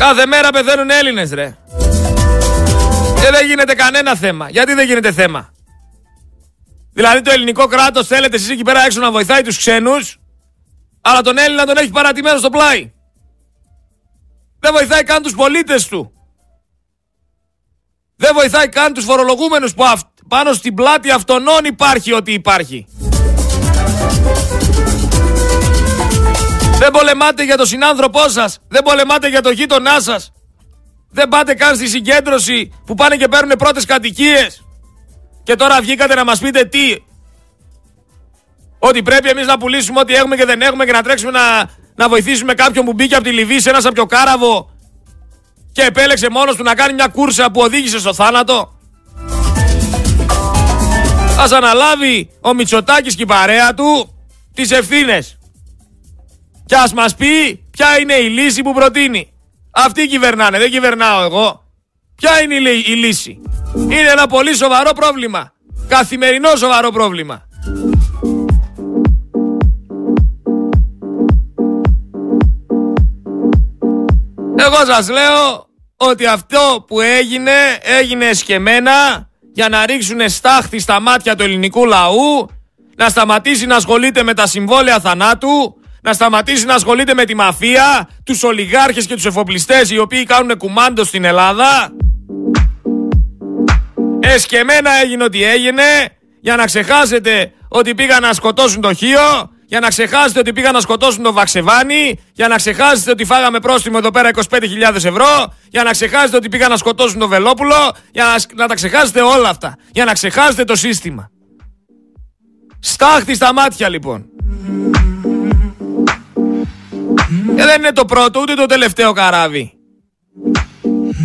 Κάθε μέρα πεθαίνουν Έλληνες ρε. Και δεν γίνεται κανένα θέμα. Γιατί δεν γίνεται θέμα; Δηλαδή το ελληνικό κράτος θέλετε εσείς εκεί πέρα έξω να βοηθάει τους ξένους αλλά τον Έλληνα τον έχει παρατημένο στο πλάι. Δεν βοηθάει καν τους πολίτες του. Δεν βοηθάει καν τους φορολογούμενους που αυ πάνω στην πλάτη αυτών υπάρχει ότι υπάρχει. Δεν πολεμάτε για τον συνάνθρωπό σας. Δεν πολεμάτε για τον γείτονά σας. Δεν πάτε καν στη συγκέντρωση που πάνε και παίρνουν πρώτες κατοικίες. Και τώρα βγήκατε να μας πείτε τι. Ότι πρέπει εμείς να πουλήσουμε ό,τι έχουμε και δεν έχουμε και να τρέξουμε να, να βοηθήσουμε κάποιον που μπήκε από τη Λιβύη σε ένα σαπιοκάραβο και επέλεξε μόνος του να κάνει μια κούρσα που οδήγησε στο θάνατο. Ας αναλάβει ο Μητσοτάκης και η παρέα του τις ευθύνες. Και ας μας πει ποια είναι η λύση που προτείνει. Αυτοί κυβερνάνε, δεν κυβερνάω εγώ. Ποια είναι η λύση. Είναι ένα πολύ σοβαρό πρόβλημα. Καθημερινό σοβαρό πρόβλημα. Εγώ σας λέω ότι αυτό που έγινε έγινε εσκεμένα για να ρίξουν στάχτη στα μάτια του ελληνικού λαού, να σταματήσει να ασχολείται με τα συμβόλαια θανάτου, να σταματήσει να ασχολείται με τη μαφία, τους ολιγάρχες και τους εφοπλιστές οι οποίοι κάνουν κουμάντο στην Ελλάδα. Εσκεμένα έγινε ότι έγινε για να ξεχάσετε ότι πήγαν να σκοτώσουν το Χίο, για να ξεχάσετε ότι πήγαν να σκοτώσουν τον Βαξεβάνη, για να ξεχάσετε ότι φάγαμε πρόστιμο εδώ πέρα 25.000 ευρώ, για να ξεχάσετε ότι πήγαν να σκοτώσουν τον Βελόπουλο, για να, να τα ξεχάσετε όλα αυτά, για να ξεχάσετε το σύστημα. Στάχτη στα μάτια λοιπόν. Και δεν είναι το πρώτο ούτε το τελευταίο καράβι.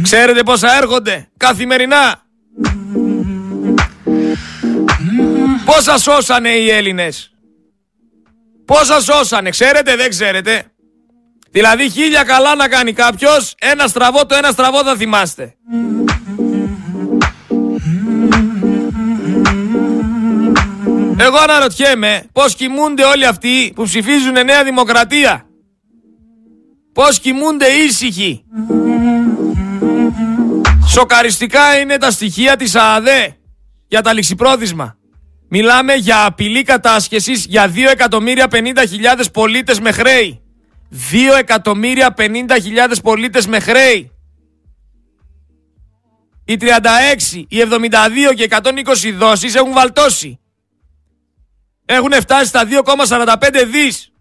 Ξέρετε πόσα έρχονται καθημερινά; Πόσα σώσανε οι Έλληνες; Πόσα σώσανε, ξέρετε, δεν ξέρετε; Δηλαδή χίλια καλά να κάνει κάποιος, ένα στραβό το ένα στραβό θα θυμάστε. Εγώ αναρωτιέμαι πώς κοιμούνται όλοι αυτοί που ψηφίζουν Νέα Δημοκρατία. Πώς κοιμούνται ήσυχοι. Σοκαριστικά είναι τα στοιχεία της ΑΑΔΕ για τα ληξιπρόθεσμα. Μιλάμε για απειλή κατάσχεσης για 2.050.000 πολίτες με χρέη. 2.050.000 πολίτες με χρέη. Οι 36, οι 72 και 120 δόσεις έχουν βαλτώσει. Έχουν φτάσει στα 2,45 δις.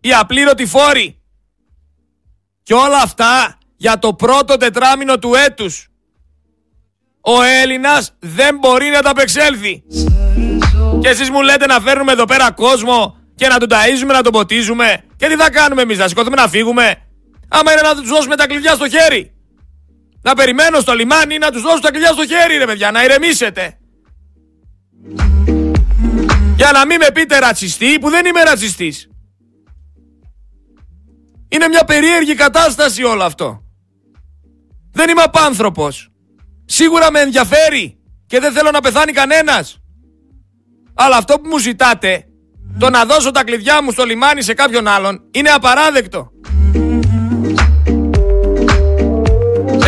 Οι απλήρωτοι φόροι. Και όλα αυτά για το πρώτο τετράμινο του έτους. Ο Έλληνας δεν μπορεί να τα απεξέλθει. Και εσείς μου λέτε να φέρνουμε εδώ πέρα κόσμο και να τον ταΐζουμε, να τον ποτίζουμε. Και τι θα κάνουμε εμείς, να σηκωθούμε να φύγουμε. Άμα είναι να τους δώσουμε τα κλειδιά στο χέρι. Να περιμένω στο λιμάνι να τους δώσω τα κλειδιά στο χέρι ρε παιδιά, να ηρεμήσετε. Για να μην με πείτε ρατσιστή που δεν είμαι ρατσιστής. Είναι μια περίεργη κατάσταση όλο αυτό. Δεν είμαι απάνθρωπος. Σίγουρα με ενδιαφέρει και δεν θέλω να πεθάνει κανένας. Αλλά αυτό που μου ζητάτε, το να δώσω τα κλειδιά μου στο λιμάνι σε κάποιον άλλον, είναι απαράδεκτο.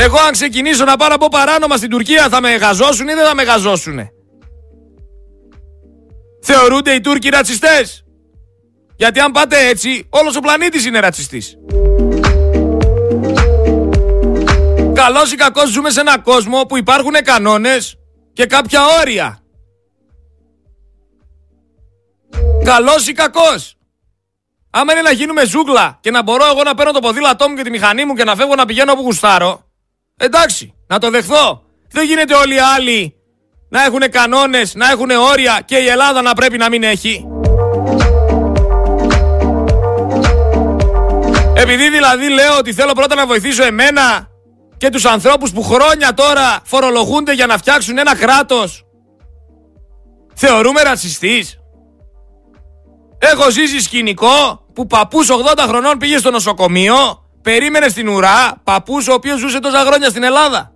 Εγώ αν ξεκινήσω να πάω να πω παράνομα στην Τουρκία θα με γαζώσουν ή δεν θα με γαζώσουν. Θεωρούνται οι Τούρκοι ρατσιστές. Γιατί αν πάτε έτσι, όλος ο πλανήτης είναι ρατσιστής. Καλώς ή κακώς ζούμε σε έναν κόσμο που υπάρχουν κανόνες και κάποια όρια. Καλός ή κακός. Άμα είναι να γίνουμε ζούγκλα και να μπορώ εγώ να παίρνω το ποδήλατό μου και τη μηχανή μου και να φεύγω να πηγαίνω όπου γουστάρω, εντάξει, να το δεχθώ. Δεν γίνεται όλοι οι άλλοι να έχουν κανόνες, να έχουν όρια και η Ελλάδα να πρέπει να μην έχει. Επειδή δηλαδή λέω ότι θέλω πρώτα να βοηθήσω εμένα και τους ανθρώπους που χρόνια τώρα φορολογούνται για να φτιάξουν ένα κράτος. Θεωρούμε ρατσιστής. Έχω ζήσει σκηνικό που παππούς 80 χρονών πήγε στο νοσοκομείο, περίμενε στην ουρά, παππούς ο οποίος ζούσε τόσα χρόνια στην Ελλάδα.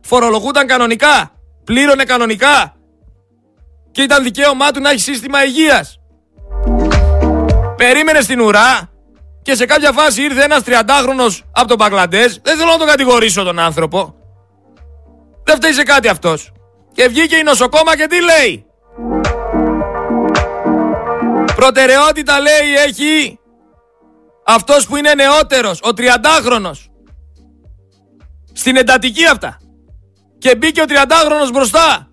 Φορολογούταν κανονικά, πλήρωνε κανονικά και ήταν δικαίωμά του να έχει σύστημα υγείας. Περίμενε στην ουρά και σε κάποια φάση ήρθε ένας 30χρονος από τον Παγκλαντές, δεν θέλω να τον κατηγορήσω τον άνθρωπο. Δεν φταίει σε κάτι αυτός. Και βγήκε η νοσοκόμα και τι λέει; Προτεραιότητα λέει έχει αυτός που είναι νεότερος, ο 30χρονος. Στην εντατική αυτά. Και μπήκε ο 30χρονος μπροστά.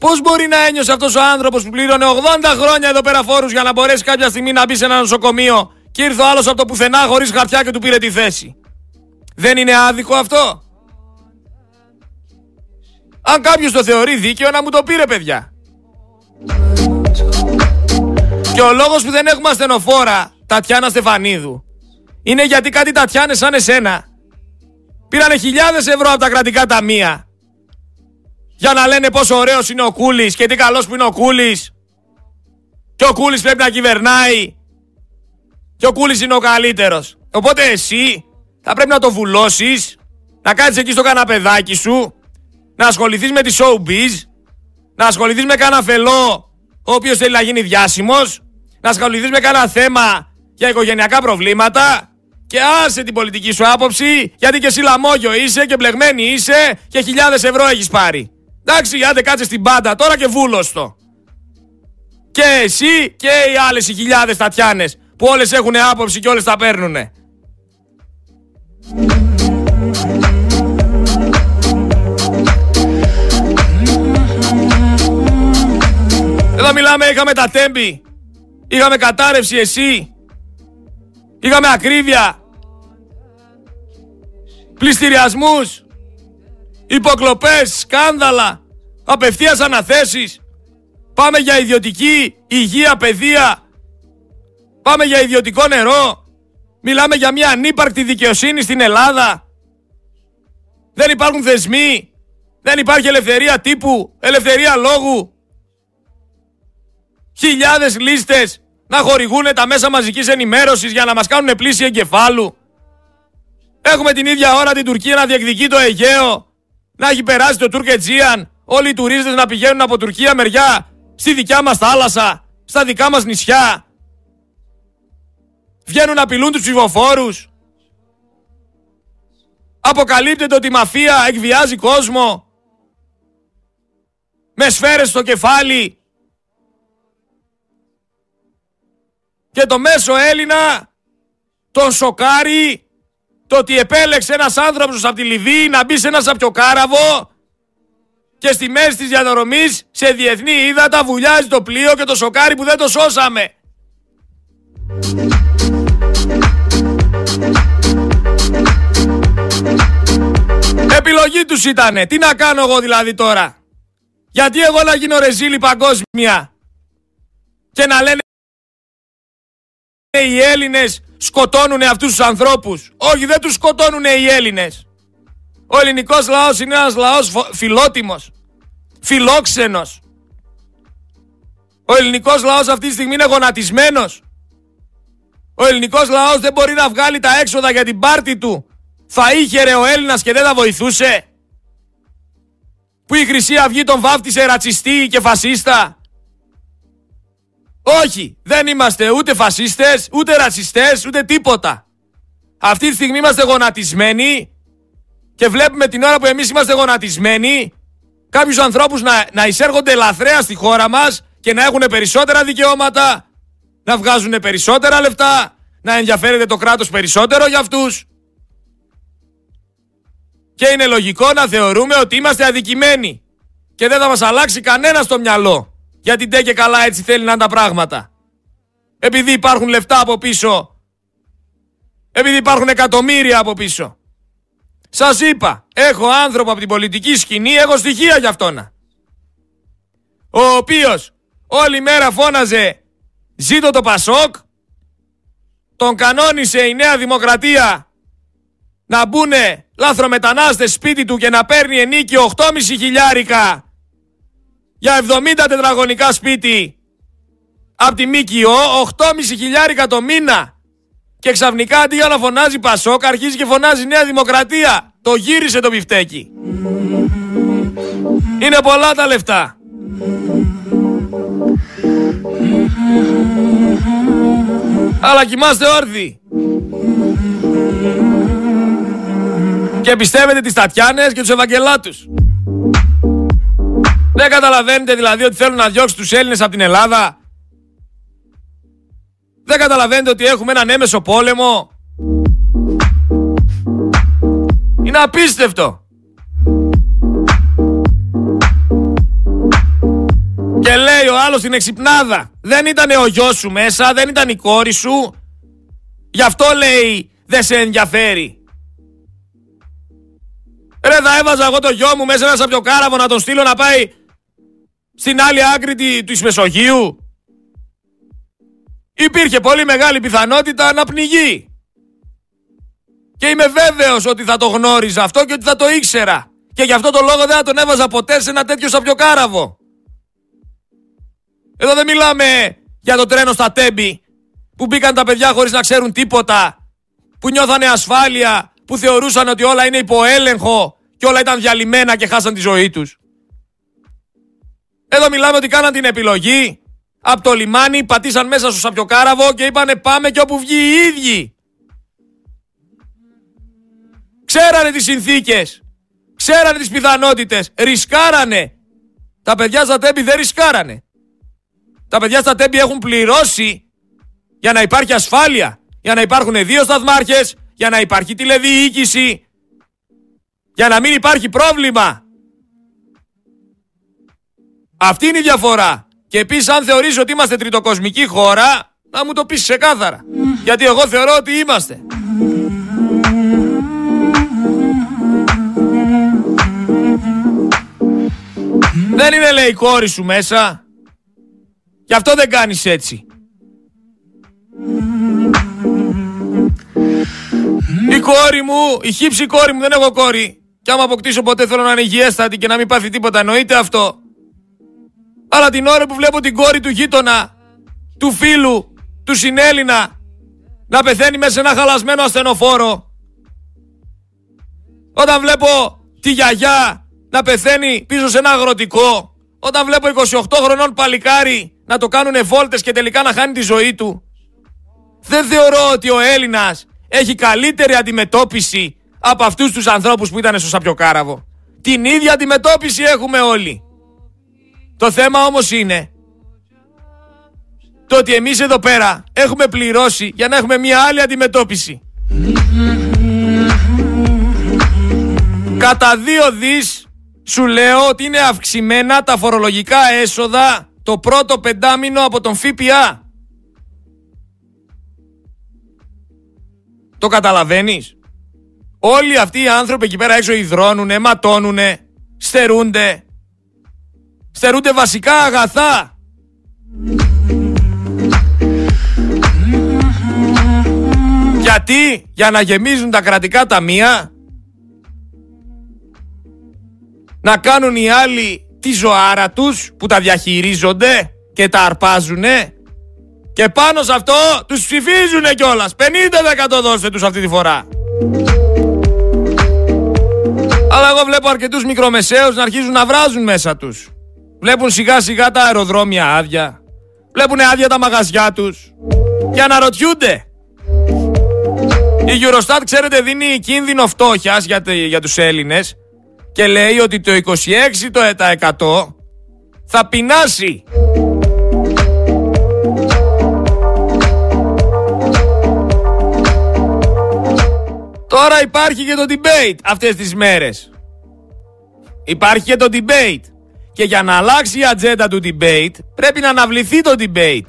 Πώς μπορεί να ένιωσε αυτός ο άνθρωπος που πλήρωνε 80 χρόνια εδώ πέρα φόρους για να μπορέσει κάποια στιγμή να μπει σε ένα νοσοκομείο και ήρθε ο άλλος από το πουθενά χωρίς χαρτιά και του πήρε τη θέση; Δεν είναι άδικο αυτό; Αν κάποιος το θεωρεί δίκαιο να μου το πήρε παιδιά. Και ο λόγος που δεν έχουμε ασθενοφόρα Τατιάνα Στεφανίδου είναι γιατί κάτι Τατιάνες σαν εσένα πήρανε χιλιάδες ευρώ από τα κρατικά ταμεία για να λένε πόσο ωραίος είναι ο Κούλης και τι καλός που είναι ο Κούλης και ο Κούλης πρέπει να κυβερνάει και ο Κούλης είναι ο καλύτερος. Οπότε εσύ θα πρέπει να το βουλώσεις, να κάτσεις εκεί στο καναπεδάκι σου, να ασχοληθείς με τη showbiz, να ασχοληθείς με κανένα φελό ο οποίος θέλει να γίνει διάσημος, να ασχοληθείς με κανένα θέμα για οικογενειακά προβλήματα και άσε την πολιτική σου άποψη γιατί και εσύ λαμόγιο είσαι και μπλεγμένη είσαι και χιλιάδες ευρώ έχεις πάρει. Εντάξει, άντε κάτσε στην πάντα τώρα και βούλωστο. Και εσύ και οι άλλες οι χιλιάδες τατιάνες που όλες έχουν άποψη και όλες τα παίρνουνε. Εδώ μιλάμε, είχαμε τα τέμπη. Είχαμε κατάρρευση εσύ. Είχαμε ακρίβεια. Πληστηριασμούς. Υποκλοπές, σκάνδαλα. Απευθείας αναθέσεις. Πάμε για ιδιωτική υγεία, παιδεία. Πάμε για ιδιωτικό νερό. Μιλάμε για μια ανύπαρκτη δικαιοσύνη στην Ελλάδα. Δεν υπάρχουν θεσμοί. Δεν υπάρχει ελευθερία τύπου, ελευθερία λόγου. Χιλιάδες λίστες να χορηγούν τα μέσα μαζικής ενημέρωσης για να μας κάνουν πλήση εγκεφάλου. Έχουμε την ίδια ώρα την Τουρκία να διεκδικεί το Αιγαίο, να έχει περάσει το Τουρκετζίαν, όλοι οι τουρίστες να πηγαίνουν από Τουρκία μεριά στη δικιά μας θάλασσα, στα δικά μας νησιά. Βγαίνουν να απειλούν τους ψηφοφόρους. Αποκαλύπτεται ότι η μαφία εκβιάζει κόσμο. Με σφαίρες στο κεφάλι. Και το μέσο Έλληνα τον σοκάρει το ότι επέλεξε ένας άνθρωπος από τη Λιβύη να μπει σε ένα σαπιοκάραβο και στη μέση της διαδρομής σε διεθνή ύδατα βουλιάζει το πλοίο και το σοκάρι που δεν το σώσαμε. Επιλογή τους ήτανε. Τι να κάνω εγώ δηλαδή τώρα; Γιατί εγώ να γίνω ρεζίλη παγκόσμια και να λένε οι Έλληνες σκοτώνουν αυτούς τους ανθρώπους. Όχι δεν τους σκοτώνουν οι Έλληνες. Ο ελληνικός λαός είναι ένας λαός φιλότιμος. Φιλόξενος. Ο ελληνικός λαός αυτή τη στιγμή είναι γονατισμένος. Ο ελληνικός λαός δεν μπορεί να βγάλει τα έξοδα για την πάρτη του. Θα είχε ο Έλληνας και δεν θα βοηθούσε. Που η Χρυσή Αυγή τον βάφτισε ρατσιστή και φασίστα. Όχι, δεν είμαστε ούτε φασίστες, ούτε ρατσιστές, ούτε τίποτα. Αυτή τη στιγμή είμαστε γονατισμένοι και βλέπουμε την ώρα που εμείς είμαστε γονατισμένοι κάποιους ανθρώπους να, να εισέρχονται λαθρέα στη χώρα μας και να έχουν περισσότερα δικαιώματα, να βγάζουν περισσότερα λεφτά, να ενδιαφέρεται το κράτος περισσότερο για αυτούς. Και είναι λογικό να θεωρούμε ότι είμαστε αδικημένοι και δεν θα μας αλλάξει κανένα στο μυαλό. Γιατί ντε και καλά έτσι θέλει να είναι τα πράγματα. Επειδή υπάρχουν λεφτά από πίσω. Επειδή υπάρχουν εκατομμύρια από πίσω. Σας είπα, έχω άνθρωπο από την πολιτική σκηνή, έχω στοιχεία για αυτόνα. Ο οποίος όλη μέρα φώναζε «Ζήτω το Πασόκ», τον κανόνισε η Νέα Δημοκρατία να μπουνε λάθρομετανάστες σπίτι του και να παίρνει ενίκιο 8,5 χιλιάρικα για 70 τετραγωνικά σπίτι από τη ΜΚΟ 8,5 χιλιάρικα το μήνα. Και ξαφνικά αντί για να φωνάζει Πασόκ αρχίζει και φωνάζει Νέα Δημοκρατία. Το γύρισε το πιφτέκι. Είναι πολλά τα λεφτά. Αλλά κοιμάστε όρθιοι. Και πιστεύετε τις Τατιάνες και τους Ευαγγελάτους. Δεν καταλαβαίνετε δηλαδή ότι θέλουν να διώξουν τους Έλληνες από την Ελλάδα; Δεν καταλαβαίνετε ότι έχουμε έναν έμεσο πόλεμο; Είναι απίστευτο. άλλος στην εξυπνάδα. Δεν ήταν ο γιος σου μέσα, δεν ήταν η κόρη σου. Γι' αυτό λέει δεν σε ενδιαφέρει. Ρε θα έβαζα εγώ το γιο μου μέσα ένα σαπιοκάραβο να τον στείλω να πάει στην άλλη άκρη της Μεσογείου. Υπήρχε πολύ μεγάλη πιθανότητα να πνιγεί. Και είμαι βέβαιος ότι θα το γνώριζα αυτό και ότι θα το ήξερα. Και γι' αυτό το λόγο δεν θα τον έβαζα ποτέ σε ένα τέτοιο σαπιοκάραβο. Εδώ δεν μιλάμε για το τρένο στα τέμπη που μπήκαν τα παιδιά χωρίς να ξέρουν τίποτα, που νιώθανε ασφάλεια, που θεωρούσαν ότι όλα είναι υποέλεγχο και όλα ήταν διαλυμένα και χάσαν τη ζωή τους. Εδώ μιλάμε ότι κάναν την επιλογή, από το λιμάνι πατήσαν μέσα στο σαπιοκάραβο και είπανε πάμε και όπου βγει οι ίδιοι. Ξέρανε τις συνθήκες, ξέρανε τις πιθανότητες, ρισκάρανε. Τα παιδιά στα τέμπη δεν ρισκάρανε. Τα παιδιά στα τέμπη έχουν πληρώσει για να υπάρχει ασφάλεια, για να υπάρχουν δύο σταθμάρχες, για να υπάρχει τηλεδιοίκηση, για να μην υπάρχει πρόβλημα. Αυτή είναι η διαφορά. Και επίση, αν θεωρείς ότι είμαστε τριτοκοσμική χώρα, να μου το πεις ξεκάθαρα. Γιατί εγώ θεωρώ ότι είμαστε. Δεν είναι λέει η κόρη σου μέσα. Γι' αυτό δεν κάνεις έτσι. Η κόρη μου, η χύψη κόρη μου, δεν έχω κόρη. Κι άμα αποκτήσω ποτέ θέλω να είναι υγιέστατη και να μην πάθει τίποτα, εννοείται αυτό. Αλλά την ώρα που βλέπω την κόρη του γείτονα, του φίλου, του συνέλληνα, να πεθαίνει μέσα σε ένα χαλασμένο ασθενοφόρο. Όταν βλέπω τη γιαγιά να πεθαίνει πίσω σε ένα αγροτικό. Όταν βλέπω 28 χρονών παλικάρι να το κάνουν βόλτες και τελικά να χάνει τη ζωή του. Δεν θεωρώ ότι ο Έλληνας έχει καλύτερη αντιμετώπιση από αυτούς τους ανθρώπους που ήταν στο Σαπιοκάραβο. Την ίδια αντιμετώπιση έχουμε όλοι. Το θέμα όμως είναι το ότι εμείς εδώ πέρα έχουμε πληρώσει για να έχουμε μια άλλη αντιμετώπιση. Κατά δύο δις σου λέω ότι είναι αυξημένα τα φορολογικά έσοδα το πρώτο πεντάμινο από τον ΦΠΑ. Το καταλαβαίνεις; Όλοι αυτοί οι άνθρωποι εκεί πέρα έξω υδρώνουνε, ματώνουνε, στερούνται. Στερούνται βασικά αγαθά. Γιατί, για να γεμίζουν τα κρατικά ταμεία, να κάνουν οι άλλοι τη ζωάρα τους που τα διαχειρίζονται και τα αρπάζουνε και πάνω σε αυτό τους ψηφίζουνε κιόλας. 50% δώστε τους αυτή τη φορά. Αλλά εγώ βλέπω αρκετούς μικρομεσαίους να αρχίζουν να βράζουν μέσα τους. Βλέπουν σιγά σιγά τα αεροδρόμια άδεια. Βλέπουν άδεια τα μαγαζιά τους. Και αναρωτιούνται. Η Eurostat, ξέρετε, δίνει κίνδυνο φτώχειας για, για τους Έλληνες και λέει ότι το 26% θα πεινάσει. Τώρα υπάρχει και το debate αυτές τις μέρες. Υπάρχει και το debate. Και για να αλλάξει η ατζέντα του debate πρέπει να αναβληθεί το debate.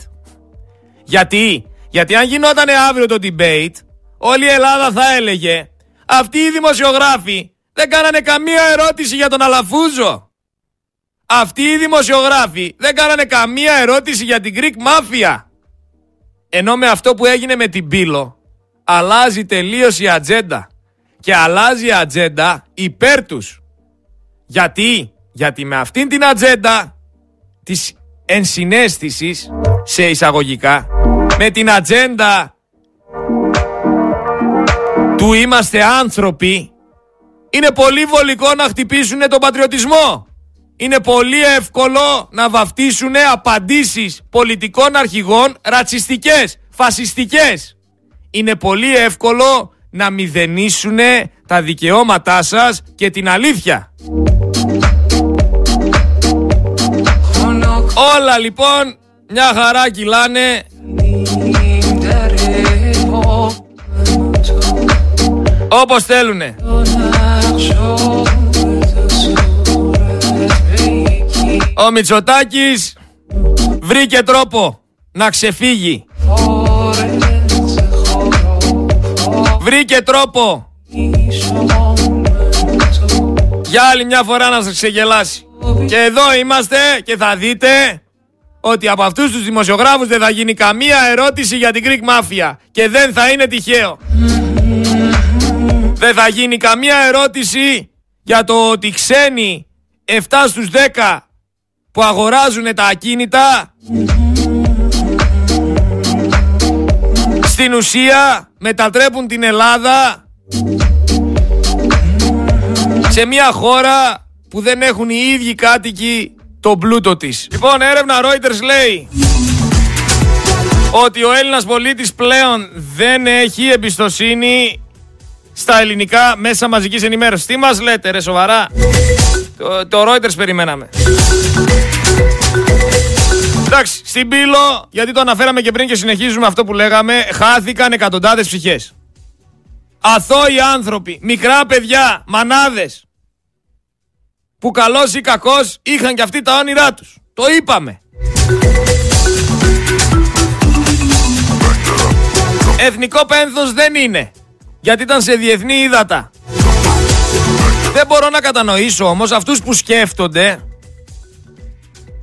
Γιατί; Γιατί αν γινόταν αύριο το debate όλη η Ελλάδα θα έλεγε αυτοί οι δημοσιογράφοι δεν κάνανε καμία ερώτηση για τον Αλαφούζο. Αυτοί οι δημοσιογράφοι δεν κάνανε καμία ερώτηση για την Greek Mafia. Ενώ με αυτό που έγινε με την Πύλο αλλάζει τελείως η ατζέντα. Και αλλάζει η ατζέντα υπέρ τους. Γιατί; Γιατί με αυτήν την ατζέντα της ενσυναίσθησης σε εισαγωγικά με την ατζέντα του είμαστε άνθρωποι είναι πολύ βολικό να χτυπήσουν τον πατριωτισμό. Είναι πολύ εύκολο να βαφτίσουν απαντήσεις πολιτικών αρχηγών ρατσιστικές, φασιστικές. Είναι πολύ εύκολο να μηδενίσουν τα δικαιώματά σας και την αλήθεια. Όλα λοιπόν μια χαρά κυλάνε όπως θέλουνε. Ο Μητσοτάκης βρήκε τρόπο να ξεφύγει. Βρήκε τρόπο για άλλη μια φορά να σας ξεγελάσει. Και εδώ είμαστε και θα δείτε ότι από αυτούς τους δημοσιογράφους δεν θα γίνει καμία ερώτηση για την Greek Mafia και δεν θα είναι τυχαίο. Δεν θα γίνει καμία ερώτηση για το ότι ξένοι 7 στους 10 που αγοράζουν τα ακίνητα στην ουσία μετατρέπουν την Ελλάδα σε μια χώρα που δεν έχουν οι ίδιοι κάτοικοι το πλούτο της. Λοιπόν, έρευνα Reuters λέει ότι ο Έλληνας πολίτης πλέον δεν έχει εμπιστοσύνη στα ελληνικά μέσα μαζικής ενημέρωσης. Τι μας λέτε ρε σοβαρά; Το, το Reuters περιμέναμε. Εντάξει, στην πύλο, γιατί το αναφέραμε και πριν και συνεχίζουμε αυτό που λέγαμε, χάθηκαν εκατοντάδες ψυχές. Αθώοι άνθρωποι, μικρά παιδιά, μανάδες, που καλός ή κακός είχαν και αυτοί τα όνειρά τους. Το είπαμε. Εθνικό πένθος δεν είναι, γιατί ήταν σε διεθνή ύδατα. Δεν μπορώ να κατανοήσω όμως αυτούς που σκέφτονται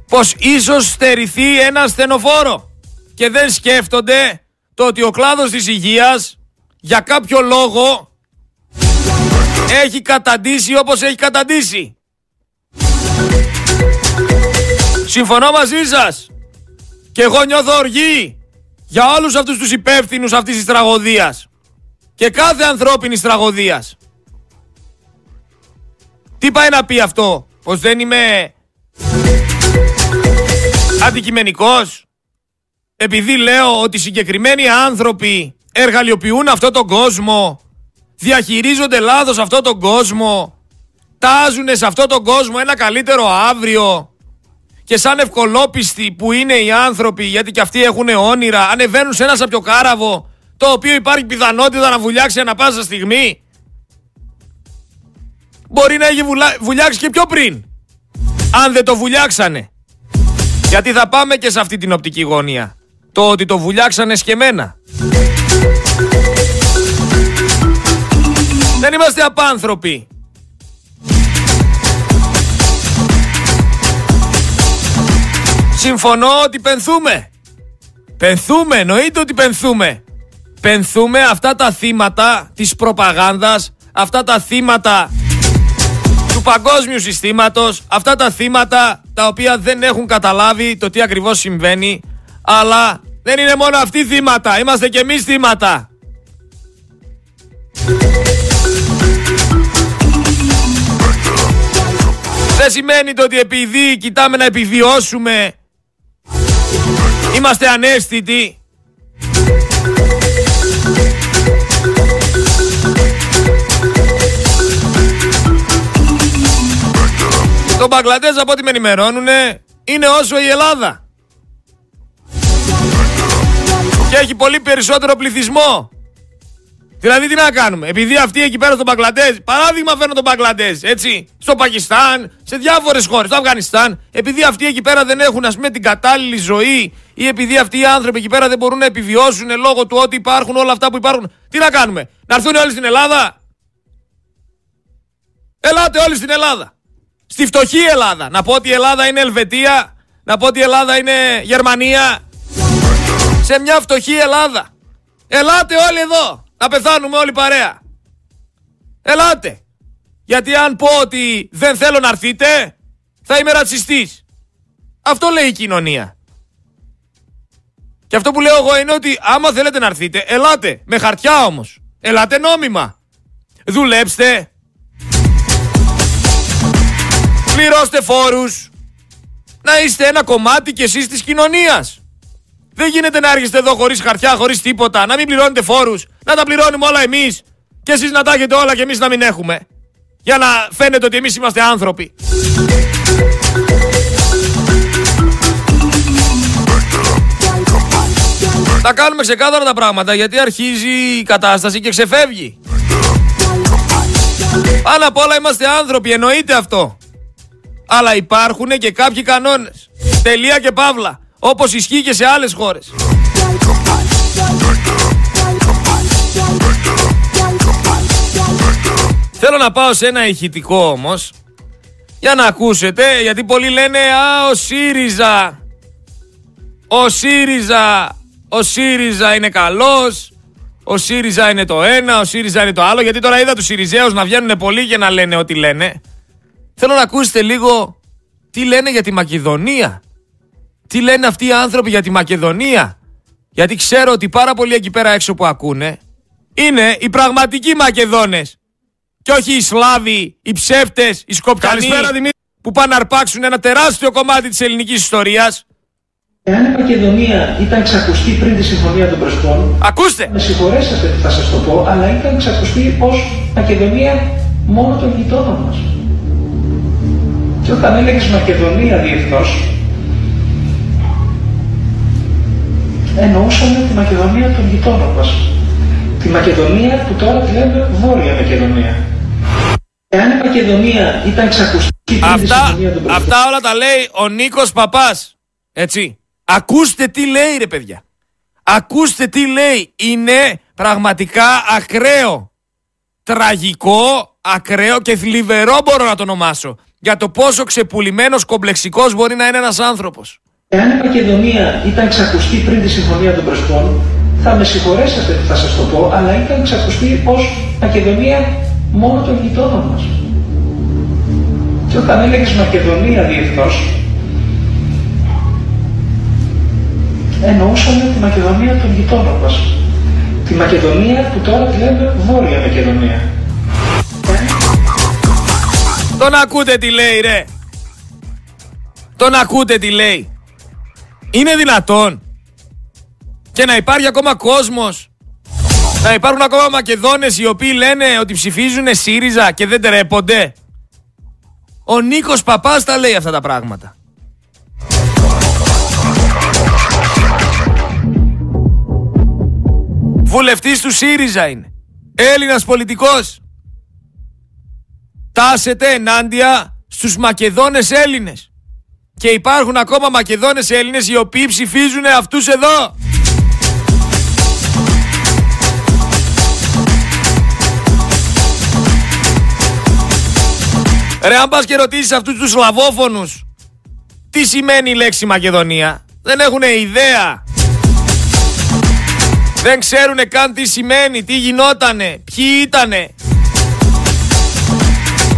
πως ίσως στερηθεί ένα στενοφόρο και δεν σκέφτονται το ότι ο κλάδος της υγείας για κάποιο λόγο έχει καταντήσει όπως έχει καταντήσει. Συμφωνώ μαζί σας και εγώ νιώθω οργή για όλους αυτούς τους υπεύθυνους αυτής της τραγωδίας και κάθε ανθρώπινης τραγωδίας. Τι πάει να πει αυτό, πως δεν είμαι αντικειμενικός, επειδή λέω ότι συγκεκριμένοι άνθρωποι εργαλειοποιούν αυτόν τον κόσμο, διαχειρίζονται λάθος αυτόν τον κόσμο, τάζουν σε αυτόν τον κόσμο ένα καλύτερο αύριο και σαν ευκολόπιστοι που είναι οι άνθρωποι γιατί και αυτοί έχουν όνειρα ανεβαίνουν σε ένα σαπιοκάραβο το οποίο υπάρχει πιθανότητα να βουλιάξει ανα πάσα στιγμή. Μπορεί να έχει βουλιάξει και πιο πριν. Αν δεν το βουλιάξανε. Γιατί θα πάμε και σε αυτή την οπτική γωνία. Το ότι το βουλιάξανε σκεμμένα. Δεν είμαστε απάνθρωποι. Συμφωνώ ότι πενθούμε. Πενθούμε, εννοείται ότι πενθούμε. Πενθούμε αυτά τα θύματα της προπαγάνδας, αυτά τα θύματα του παγκόσμιου συστήματος, αυτά τα θύματα τα οποία δεν έχουν καταλάβει το τι ακριβώς συμβαίνει, αλλά δεν είναι μόνο αυτοί θύματα, είμαστε και εμείς θύματα. Δεν σημαίνει το ότι επειδή κοιτάμε να επιβιώσουμε είμαστε ανέστητοι. Το Μπαγκλαντές από ό,τι με ενημερώνουν είναι όσο η Ελλάδα. Και έχει πολύ περισσότερο πληθυσμό. Δηλαδή τι να κάνουμε, επειδή αυτοί εκεί πέρα στο Μπαγκλαντές, παράδειγμα φέρνω τον Μπαγκλαντές, έτσι, στο Πακιστάν, σε διάφορες χώρες, στο Αφγανιστάν, επειδή αυτοί εκεί πέρα δεν έχουν ας πούμε την κατάλληλη ζωή ή επειδή αυτοί οι άνθρωποι εκεί πέρα δεν μπορούν να επιβιώσουν λόγω του ότι υπάρχουν όλα αυτά που υπάρχουν, τι να κάνουμε, να έρθουν όλοι στην Ελλάδα; Ελάτε όλοι στην Ελλάδα. Στη φτωχή Ελλάδα. Να πω ότι η Ελλάδα είναι Ελβετία, να πω ότι η Ελλάδα είναι Γερμανία. Σε μια φτωχή Ελλάδα. Ελάτε όλοι εδώ. Να πεθάνουμε όλοι παρέα. Ελάτε. Γιατί αν πω ότι δεν θέλω να έρθείτε, θα είμαι ρατσιστής. Αυτό λέει η κοινωνία. Και αυτό που λέω εγώ είναι ότι άμα θέλετε να έρθείτε, ελάτε. Με χαρτιά όμως. Ελάτε νόμιμα. Δουλέψτε. Πληρώστε φόρους. Να είστε ένα κομμάτι κι εσείς της κοινωνίας. Δεν γίνεται να έρχεστε εδώ χωρίς χαρτιά, χωρίς τίποτα, να μην πληρώνετε φόρους, να τα πληρώνουμε όλα εμείς και εσείς να τα έχετε όλα και εμείς να μην έχουμε. Για να φαίνεται ότι εμείς είμαστε άνθρωποι. Θα κάνουμε ξεκάθαρα τα πράγματα γιατί αρχίζει η κατάσταση και ξεφεύγει. Πάνω απ' όλα είμαστε άνθρωποι, εννοείται αυτό. Αλλά υπάρχουν και κάποιοι κανόνες. Τελεία και παύλα. Όπως ισχύει και σε άλλες χώρες. Θέλω να πάω σε ένα ηχητικό όμως για να ακούσετε γιατί πολλοί λένε «Α, ο ΣΥΡΙΖΑ, ο ΣΥΡΙΖΑ, ο ΣΥΡΙΖΑ είναι καλός, ο ΣΥΡΙΖΑ είναι το ένα, ο ΣΥΡΙΖΑ είναι το άλλο» γιατί τώρα είδα τους ΣΥΡΙΖΑΙΟΥΣ να βγαίνουν πολλοί και να λένε ό,τι λένε. Θέλω να ακούσετε λίγο τι λένε για τη Μακεδονία. Τι λένε αυτοί οι άνθρωποι για τη Μακεδονία; Γιατί ξέρω ότι πάρα πολλοί εκεί πέρα έξω που ακούνε είναι οι πραγματικοί Μακεδόνες. Και όχι οι Σλάβοι, οι ψεύτες, οι Σκοπιανοί που πάνε να αρπάξουν ένα τεράστιο κομμάτι της ελληνικής ιστορίας. Εάν η Μακεδονία ήταν ξακουστή πριν τη Συμφωνία των Πρεσπών, Ακούστε! με συγχωρέσατε που θα σας το πω, αλλά ήταν ξακουστή ως Μακεδονία μόνο των γειτόνων μας. Και όταν έλεγες Μακεδονία διεθνώς, εννοούσαμε τη Μακεδονία των γειτόνων μας. Τη Μακεδονία που τώρα τη λέμε Βόρεια Μακεδονία. Εάν η Μακεδονία ήταν ξακουστή πριν τη Αυτά, Συμφωνία των Πρεσπών, αυτά όλα τα λέει ο Νίκος Παπάς. Έτσι. Ακούστε τι λέει ρε παιδιά. Ακούστε τι λέει. Είναι πραγματικά ακραίο. Τραγικό, ακραίο και θλιβερό μπορώ να το ονομάσω. Για το πόσο ξεπουλημένος κομπλεξικός μπορεί να είναι ένας άνθρωπος. Εάν η Μακεδονία ήταν ξακουστή πριν τη Συμφωνία των Πρεσπών, θα με συγχωρέσετε που θα σας το πω, αλλά ήταν ξακουστή ως Μακεδονία μόνο των γειτόνων μας. Και όταν έλεγες Μακεδονία διεθνώς, εννοούσαμε τη Μακεδονία των γειτόνων μας. Τη Μακεδονία που τώρα τη λέμε Βόρεια Μακεδονία. Τον ακούτε τι λέει ρε. Τον ακούτε τι λέει. Είναι δυνατόν. Και να υπάρχει ακόμα κόσμος. Να υπάρχουν ακόμα Μακεδόνες οι οποίοι λένε ότι ψηφίζουν ΣΥΡΙΖΑ και δεν τρέπονται. Ο Νίκος Παπάς τα λέει αυτά τα πράγματα. Βουλευτής του ΣΥΡΙΖΑ είναι. Έλληνας πολιτικός. Τάσεται ενάντια στους Μακεδόνες Έλληνες. Και υπάρχουν ακόμα Μακεδόνες Έλληνες οι οποίοι ψηφίζουν αυτούς εδώ. Ρε αν πας και ρωτήσεις αυτούς τους Σλαβόφωνους τι σημαίνει η λέξη Μακεδονία; Δεν έχουν ιδέα. Δεν ξέρουν καν τι σημαίνει, τι γινότανε, ποιοι ήτανε.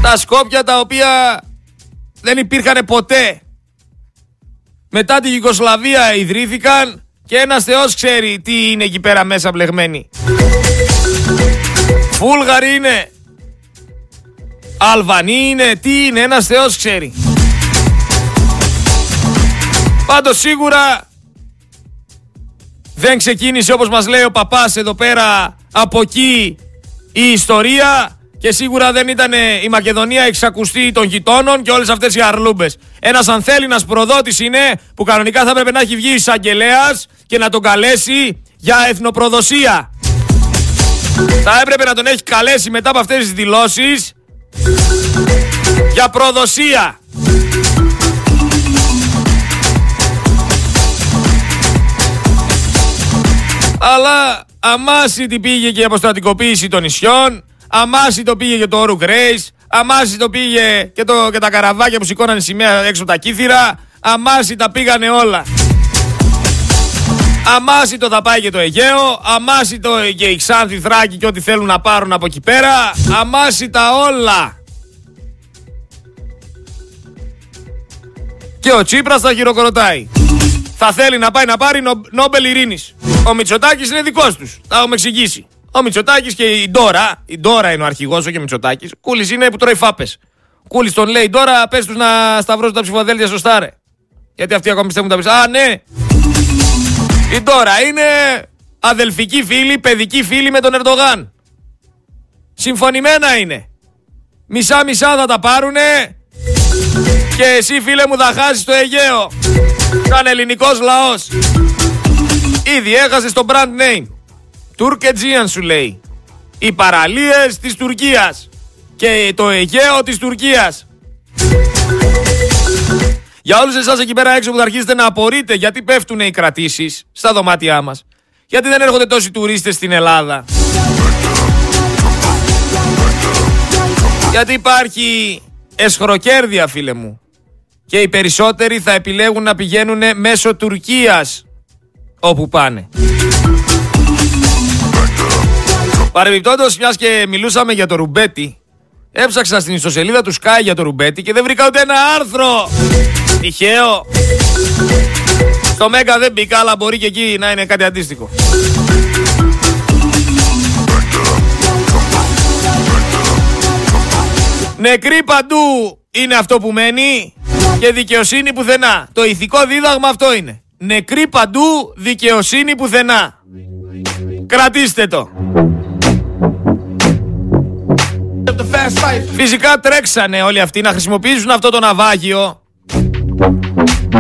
Τα Σκόπια τα οποία δεν υπήρχαν ποτέ. Μετά την Ιουγκοσλαβία ιδρύθηκαν και ένας θεός ξέρει τι είναι εκεί πέρα μέσα μπλεγμένοι. Βούλγαροι είναι. Αλβανοί είναι. Τι είναι. Ένας θεός ξέρει. Πάντως σίγουρα δεν ξεκίνησε όπως μας λέει ο παπάς εδώ πέρα από εκεί η ιστορία και σίγουρα δεν ήταν η Μακεδονία εξακουστή των γειτόνων και όλες αυτές οι αρλούμπες. Ένας ανθέληνας προδότης είναι που κανονικά θα έπρεπε να έχει βγει εισαγγελέας και να τον καλέσει για εθνοπροδοσία. Θα έπρεπε να τον έχει καλέσει μετά από αυτές τις δηλώσεις για προδοσία. Αλλά αμάσι την πήγε και η αποστατικοποίηση των νησιών, αμάσι το πήγε και το όρου Grace, αμάσι το πήγε και, το, και τα καραβάκια που σηκώνανε σημαία έξω από τα κύθυρα, αμάσι τα πήγανε όλα. Αμάσι το θα πάει και το Αιγαίο, αμάσι το και η Ξάνθη Θράκη και ό,τι θέλουν να πάρουν από εκεί πέρα, αμάσι τα όλα. Και ο Τσίπρας θα χειροκροτάει. Θα θέλει να πάει να πάρει νο, Νόμπελ Ειρήνης. Ο Μητσοτάκης είναι δικός τους. Θα έχουμε εξηγήσει. Ο Μητσοτάκης και η Ντόρα, η Ντόρα είναι ο αρχηγός, όχι ο Μητσοτάκης. Κούλης είναι που τρώει φάπες. Κούλης τον λέει τώρα, πες τους να σταυρώσουν τα ψηφοδέλτια σωστά ρε. Γιατί αυτοί ακόμα πιστεύουν τα ψηφοδέλτια. Α, ναι. Η Ντόρα είναι αδελφική φίλη, παιδική φίλη με τον Ερντογάν. Συμφωνημένα είναι. Μισά-μισά θα τα πάρουνε και εσύ φίλε μου θα χάσεις το Αιγαίο Σαν ελληνικός λαός Ήδη έχασες το brand name Τουρκετζίαν σου λέει Οι παραλίες της Τουρκίας Και το Αιγαίο της Τουρκίας Για όλους εσάς εκεί πέρα έξω που θα αρχίσετε να απορείτε γιατί πέφτουν οι κρατήσεις στα δωμάτια μας. Γιατί δεν έρχονται τόσοι τουρίστες στην Ελλάδα. Γιατί υπάρχει εσχροκέρδια φίλε μου. Και οι περισσότεροι θα επιλέγουν να πηγαίνουν μέσω Τουρκίας όπου πάνε. Παρεμπιπτόντως, μιας και μιλούσαμε για το ρουμπέτι, έψαξα στην ιστοσελίδα του Sky για το ρουμπέτι και δεν βρήκα ούτε ένα άρθρο. Τυχαίο. Στο Μέγκα δεν μπήκα, αλλά μπορεί και εκεί να είναι κάτι αντίστοιχο. Νεκροί παντού είναι αυτό που μένει και δικαιοσύνη πουθενά. Το ηθικό δίδαγμα αυτό είναι. Νεκροί παντού, δικαιοσύνη πουθενά. Κρατήστε το. Φυσικά τρέξανε όλοι αυτοί να χρησιμοποιήσουν αυτό το ναυάγιο.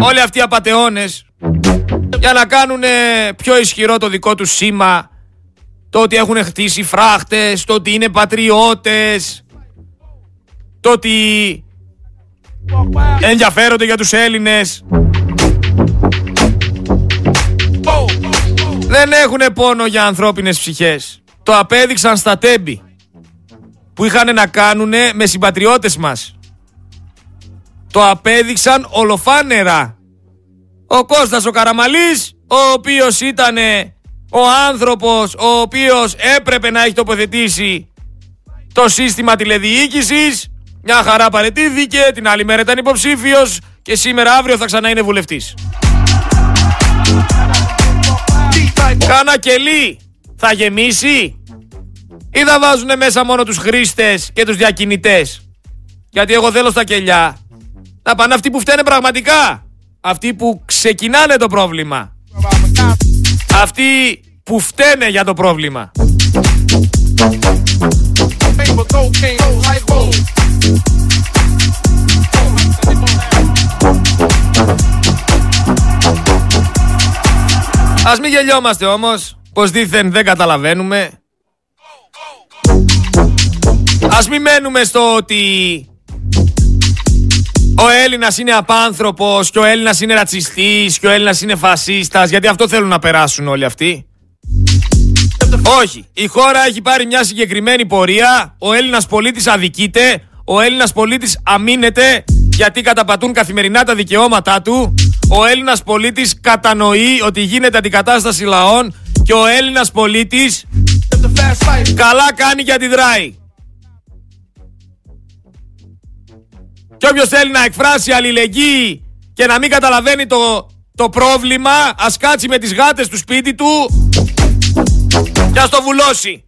Όλοι αυτοί οι απατεώνες για να κάνουν πιο ισχυρό το δικό τους σήμα. Το ότι έχουν χτίσει φράχτες, το ότι είναι πατριώτες, το ότι ενδιαφέρονται για τους Έλληνες. Δεν έχουν πόνο για ανθρώπινες ψυχές. Το απέδειξαν στα τέμπη που είχαν να κάνουν με συμπατριώτες μας. Το απέδειξαν ολοφάνερα. Ο Κώστας ο Καραμαλής, ο οποίος ήταν ο άνθρωπος ο οποίος έπρεπε να έχει τοποθετήσει το σύστημα τηλεδιοίκησης μια χαρά παρετήθηκε, την άλλη μέρα ήταν υποψήφιος και σήμερα αύριο θα ξανά είναι βουλευτής. Κάνα κελί θα γεμίσει ή θα βάζουν μέσα μόνο τους χρήστες και τους διακινητές. Γιατί εγώ θέλω στα κελιά να πάνε αυτοί που φταίνε πραγματικά. Αυτοί που ξεκινάνε το πρόβλημα. Αυτοί που φταίνε για το πρόβλημα. Ας μην γελιόμαστε όμως, πως δήθεν δεν καταλαβαίνουμε. Ας μην μένουμε στο ότι ο Έλληνας είναι απάνθρωπος και ο Έλληνας είναι ρατσιστής και ο Έλληνας είναι φασίστας, γιατί αυτό θέλουν να περάσουν όλοι αυτοί. Όχι. Η χώρα έχει πάρει μια συγκεκριμένη πορεία. Ο Έλληνας πολίτης αδικείται. Ο Έλληνας πολίτης αμήνεται γιατί καταπατούν καθημερινά τα δικαιώματά του. Ο Έλληνας πολίτης κατανοεί ότι γίνεται αντικατάσταση λαών και ο Έλληνας πολίτης καλά κάνει και αντιδράει. Και όποιος θέλει να εκφράσει αλληλεγγύη και να μην καταλαβαίνει το, το πρόβλημα, ας κάτσει με τις γάτες του σπίτι του και ας το βουλώσει.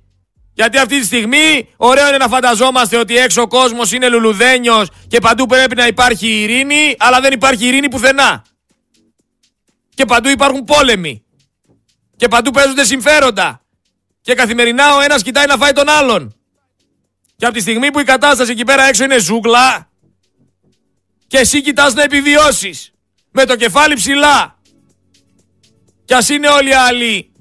Γιατί αυτή τη στιγμή ωραίο είναι να φανταζόμαστε ότι έξω ο κόσμος είναι λουλουδένιος και παντού πρέπει να υπάρχει ειρήνη, αλλά δεν υπάρχει ειρήνη πουθενά. Και παντού υπάρχουν πόλεμοι. Και παντού παίζονται συμφέροντα. Και καθημερινά ο ένας κοιτάει να φάει τον άλλον. Και από τη στιγμή που η κατάσταση εκεί πέρα έξω είναι ζούγκλα και εσύ κοιτάς να επιβιώσεις με το κεφάλι ψηλά κι ας είναι όλοι οι άλλοι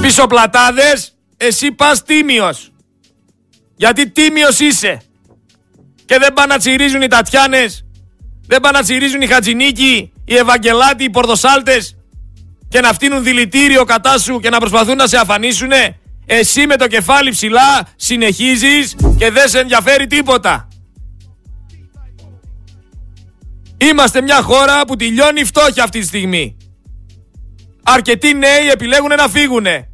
πίσω πλατάδες, εσύ πας τίμιος. Γιατί τίμιος είσαι. Και δεν πάνε να τσιρίζουν οι Τατιάνες, δεν πάνε να τσιρίζουν οι Χατζηνίκοι, οι Ευαγγελάτοι, οι Πορδοσάλτες και να φτύνουν δηλητήριο κατά σου και να προσπαθούν να σε αφανίσουνε. Εσύ με το κεφάλι ψηλά συνεχίζεις και δεν σε ενδιαφέρει τίποτα. Είμαστε μια χώρα που τελειώνει φτώχεια αυτή τη στιγμή. Αρκετοί νέοι επιλέγουν να φύγουνε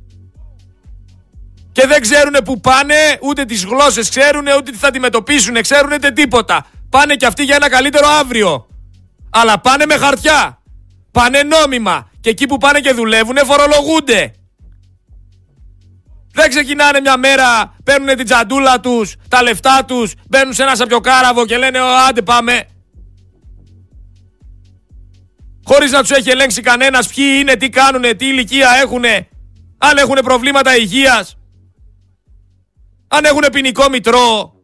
και δεν ξέρουν που πάνε, ούτε τις γλώσσες ξέρουν, ούτε τι θα αντιμετωπίσουν, ξέρουν ούτε τίποτα. Πάνε και αυτοί για ένα καλύτερο αύριο. Αλλά πάνε με χαρτιά. Πάνε νόμιμα. Και εκεί που πάνε και δουλεύουν φορολογούνται. Δεν ξεκινάνε μια μέρα, παίρνουν την τζαντούλα τους, τα λεφτά τους, μπαίνουν σε ένα σαπιοκάραβο και λένε άντε πάμε. Χωρίς να τους έχει ελέγξει κανένας ποιοι είναι, τι κάνουνε, τι ηλικία έχουνε, αν έχουν προβλήματα υγείας αν έχουν ποινικό μητρό.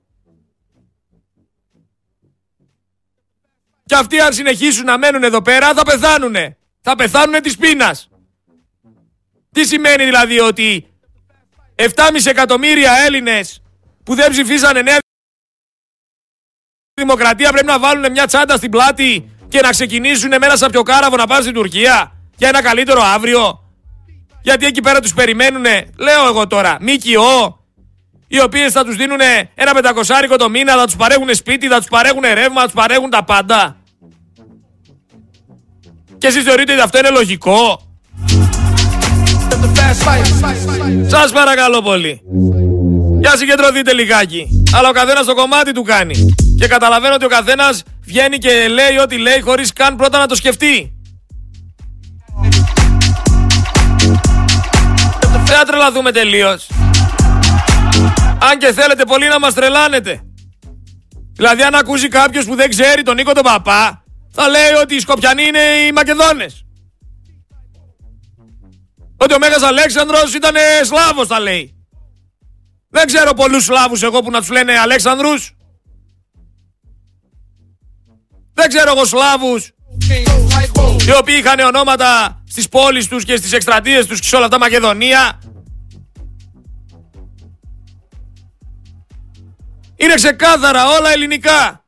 Και αυτοί αν συνεχίσουν να μένουν εδώ πέρα θα πεθάνουνε. Θα πεθάνουνε της πείνας. Τι σημαίνει δηλαδή ότι 7,5 εκατομμύρια Έλληνες που δεν ψηφίσανε νέα Δημοκρατία πρέπει να βάλουν μια τσάντα στην πλάτη και να ξεκινήσουν με ένα σαπιοκάραβο να πάνε στην Τουρκία για ένα καλύτερο αύριο. Γιατί εκεί πέρα τους περιμένουν, λέω εγώ τώρα, ΜΚΟ, οι οποίες θα τους δίνουν ένα πεντακοσάρικο το μήνα, θα τους παρέχουν σπίτι, θα τους παρέχουν ρεύμα, θα τους παρέχουν τα πάντα. Και εσείς θεωρείτε ότι αυτό είναι λογικό; Σας παρακαλώ πολύ. Για συγκεντρωθείτε λιγάκι. Αλλά ο καθένας το κομμάτι του κάνει. Και καταλαβαίνω ότι ο καθένας βγαίνει και λέει ό,τι λέει χωρίς καν πρώτα να το σκεφτεί. Δεν θα τρελαθούμε τελείως. Αν και θέλετε πολύ να μας τρελάνετε. Δηλαδή αν ακούσει κάποιος που δεν ξέρει τον Νίκο τον Παπά, θα λέει ότι οι Σκοπιανοί είναι οι Μακεδόνες. Ότι ο Μέγας Αλέξανδρος ήταν Σλάβος θα λέει. Δεν ξέρω πολλούς Σλάβους εγώ που να τους λένε Αλέξανδρους. Δεν ξέρω εγώ Σλάβους οι οποίοι είχαν ονόματα στις πόλεις τους και στις εκστρατείες τους και σε όλα αυτά Μακεδονία. Είναι ξεκάθαρα όλα ελληνικά.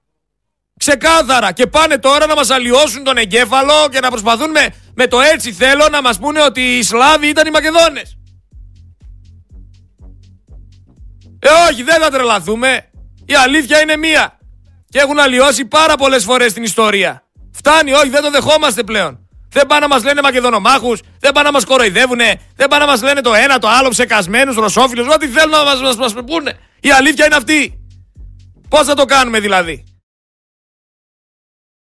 Ξεκάθαρα. Και πάνε τώρα να μας αλλοιώσουν τον εγκέφαλο και να προσπαθούν με, με το έτσι θέλω να μας πούνε ότι οι Σλάβοι ήταν οι Μακεδόνες. Ε όχι δεν θα τρελαθούμε. Η αλήθεια είναι μία. Και έχουν αλλοιώσει πάρα πολλές φορές την ιστορία. Φτάνει, όχι δεν το δεχόμαστε πλέον. Δεν πάνε να μας λένε Μακεδονομάχους, δεν πάνε να μας κοροϊδεύουνε, δεν πάνε να μας λένε το ένα το άλλο ψεκασμένους, ρωσόφιλους, ό,τι θέλουν να μας μας, μας πούνε. Η αλήθεια είναι αυτή. Πώς θα το κάνουμε δηλαδή;